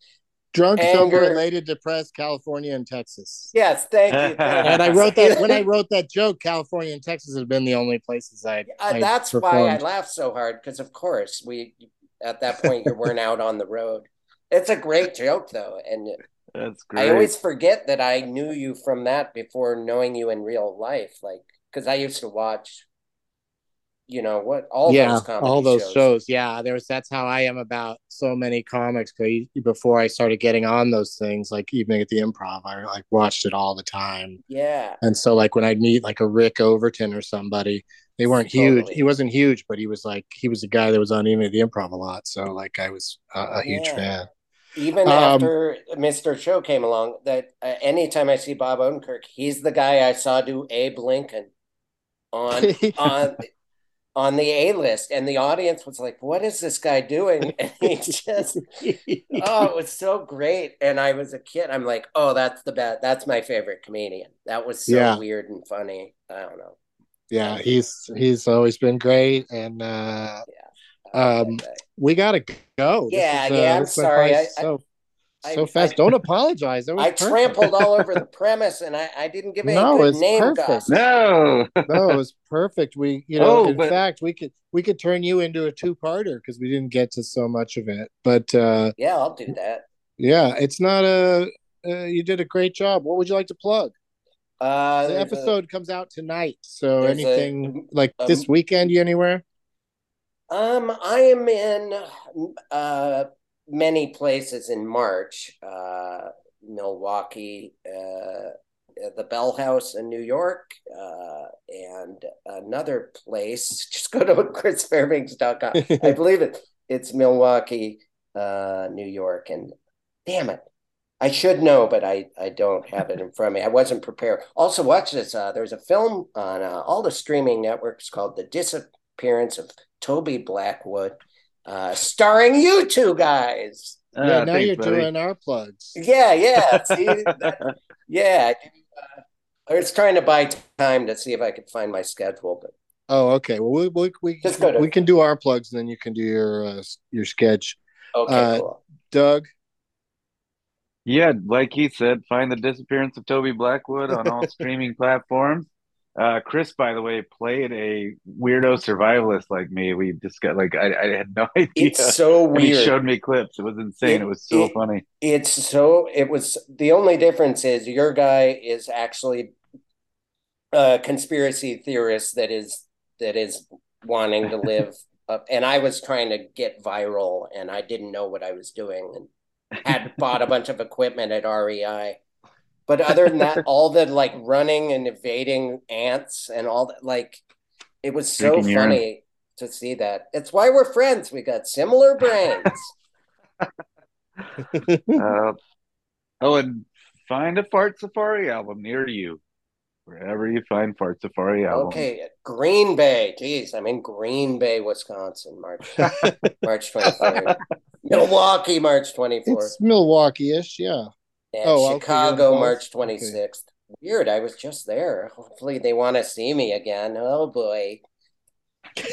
Drunk, sober, Anger. elated, depressed, California and Texas. Yes, thank you. thank And I wrote that when I wrote that joke. California and Texas have been the only places I. Uh, I that's why I performed. laughed so hard because, of course, we at that point you weren't out on the road. It's a great joke though, and That's great. I always forget that I knew you from that before knowing you in real life. Like, because I used to watch, you know, what all yeah, those comedy all those shows. shows. Yeah, there was. That's how I am about so many comics. 'cause before I started getting on those things, like Evening at the Improv, I like watched it all the time. Yeah, And so, like when I'd meet like a Rick Overton or somebody, they weren't huge. Totally. He wasn't huge, but he was like he was a guy that was on even the Improv a lot. So like I was a, a huge Yeah. fan. even Um, after Mr. Show came along, that uh, anytime I see Bob Odenkirk, he's the guy I saw do Abe Lincoln on on on the A list, and the audience was like, "What is this guy doing?" And he just oh, it was so great. And I was a kid. I'm like, oh, that's the best. That's my favorite comedian. That was so Yeah. weird and funny. I don't know. Yeah, he's he's always been great, and uh, I like Um, that guy. we gotta go. Yeah, is, uh, yeah, I'm sorry. I- so I- so I- fast. Don't apologize. I perfect. trampled all over the premise, and I, I didn't give any No, good it's name perfect. gossip. no. no, it was perfect. We, you know, Oh, in but- fact, we could we could turn you into a two-parter because we didn't get to so much of it. But uh, Yeah, I'll do that. yeah, it's not a. Uh, you did a great job. What would you like to plug? Uh, The there's a- episode comes out tonight. So there's a- anything like um, this weekend? You anywhere? Um, I am in uh many places in March. Uh, Milwaukee, uh, the Bell House in New York, uh, and another place. Just go to chrisfairbanks.com. I believe it. It's Milwaukee, uh, New York, and damn it. I should know, but I, I don't have it in front of me. I wasn't prepared. Also, watch this. Uh, there's a film on uh, all the streaming networks called The Disappearance of Toby Blackwood, uh, starring you two guys. Ah, yeah, now thanks, you're buddy. doing our plugs. Yeah, yeah. See, that- yeah. I, uh, I was trying to buy time to see if I could find my schedule, but Oh, okay. Well, we we we, Just go to- we can do our plugs, and then you can do your uh, your sketch. okay, Uh, cool. Doug, Yeah, like he said, find the disappearance of Toby Blackwood on all streaming platforms. Uh, Chris, by the way, played a weirdo survivalist like me. We just got like I, I had no idea. It's so And he showed me clips. It was insane. It- It, was so it- funny. It's so it was the only difference is your guy is actually a conspiracy theorist that is that is wanting to live up and I was trying to get viral and I didn't know what I was doing and had bought a bunch of equipment at REI. But other than that, all the like running and evading ants and all that like it was so Drinking urine. funny to see that. It's why we're friends. We got similar brains. Uh, oh, and find a Fart Safari album near you, wherever you find Fart Safari album. Okay, Green Bay. Jeez, I'm in Green Bay, Wisconsin, March March 23rd. Milwaukee, March 24th. it's Milwaukee-ish, yeah. And Oh, okay, Chicago, you're March both? Okay. 26th. Weird. I was just there. Hopefully they want to see me again. Oh boy.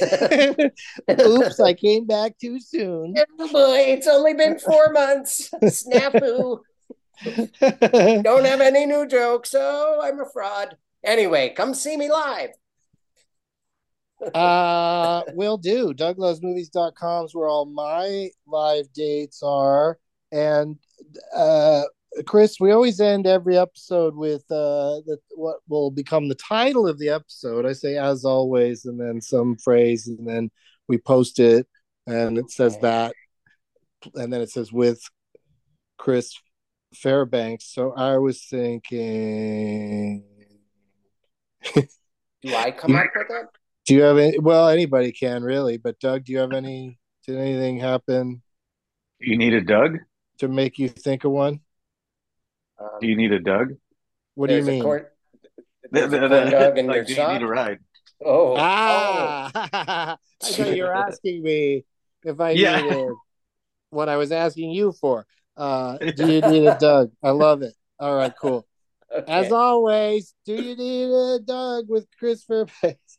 Oops, I came back too soon. Oh boy, it's only been four months. Snafu. Don't have any new jokes. Oh, I'm a fraud. Anyway, come see me live. Uh will do. Douglovesmovies.com is where all my live dates are. And uh chris we always end every episode with uh the, what will become the title of the episode. I say as always and then some phrase and then we post it and it says that and then it says with chris fairbanks. So i was thinking Do I come up with it? Do you have any? Well, anybody can really, but Doug, do you have any? Did anything happen You need a Doug? to make you think of one? Um, Do you need a Doug? What do you there's a mean? corn- there's a corn dog in your like, do you need a ride? Oh, Ah, I thought you were asking me if I Yeah. needed what I was asking you for. Uh, do you need a Doug? I love it. All right, cool. oh, okay. As always, do you need a Doug with Chris Fairbanks?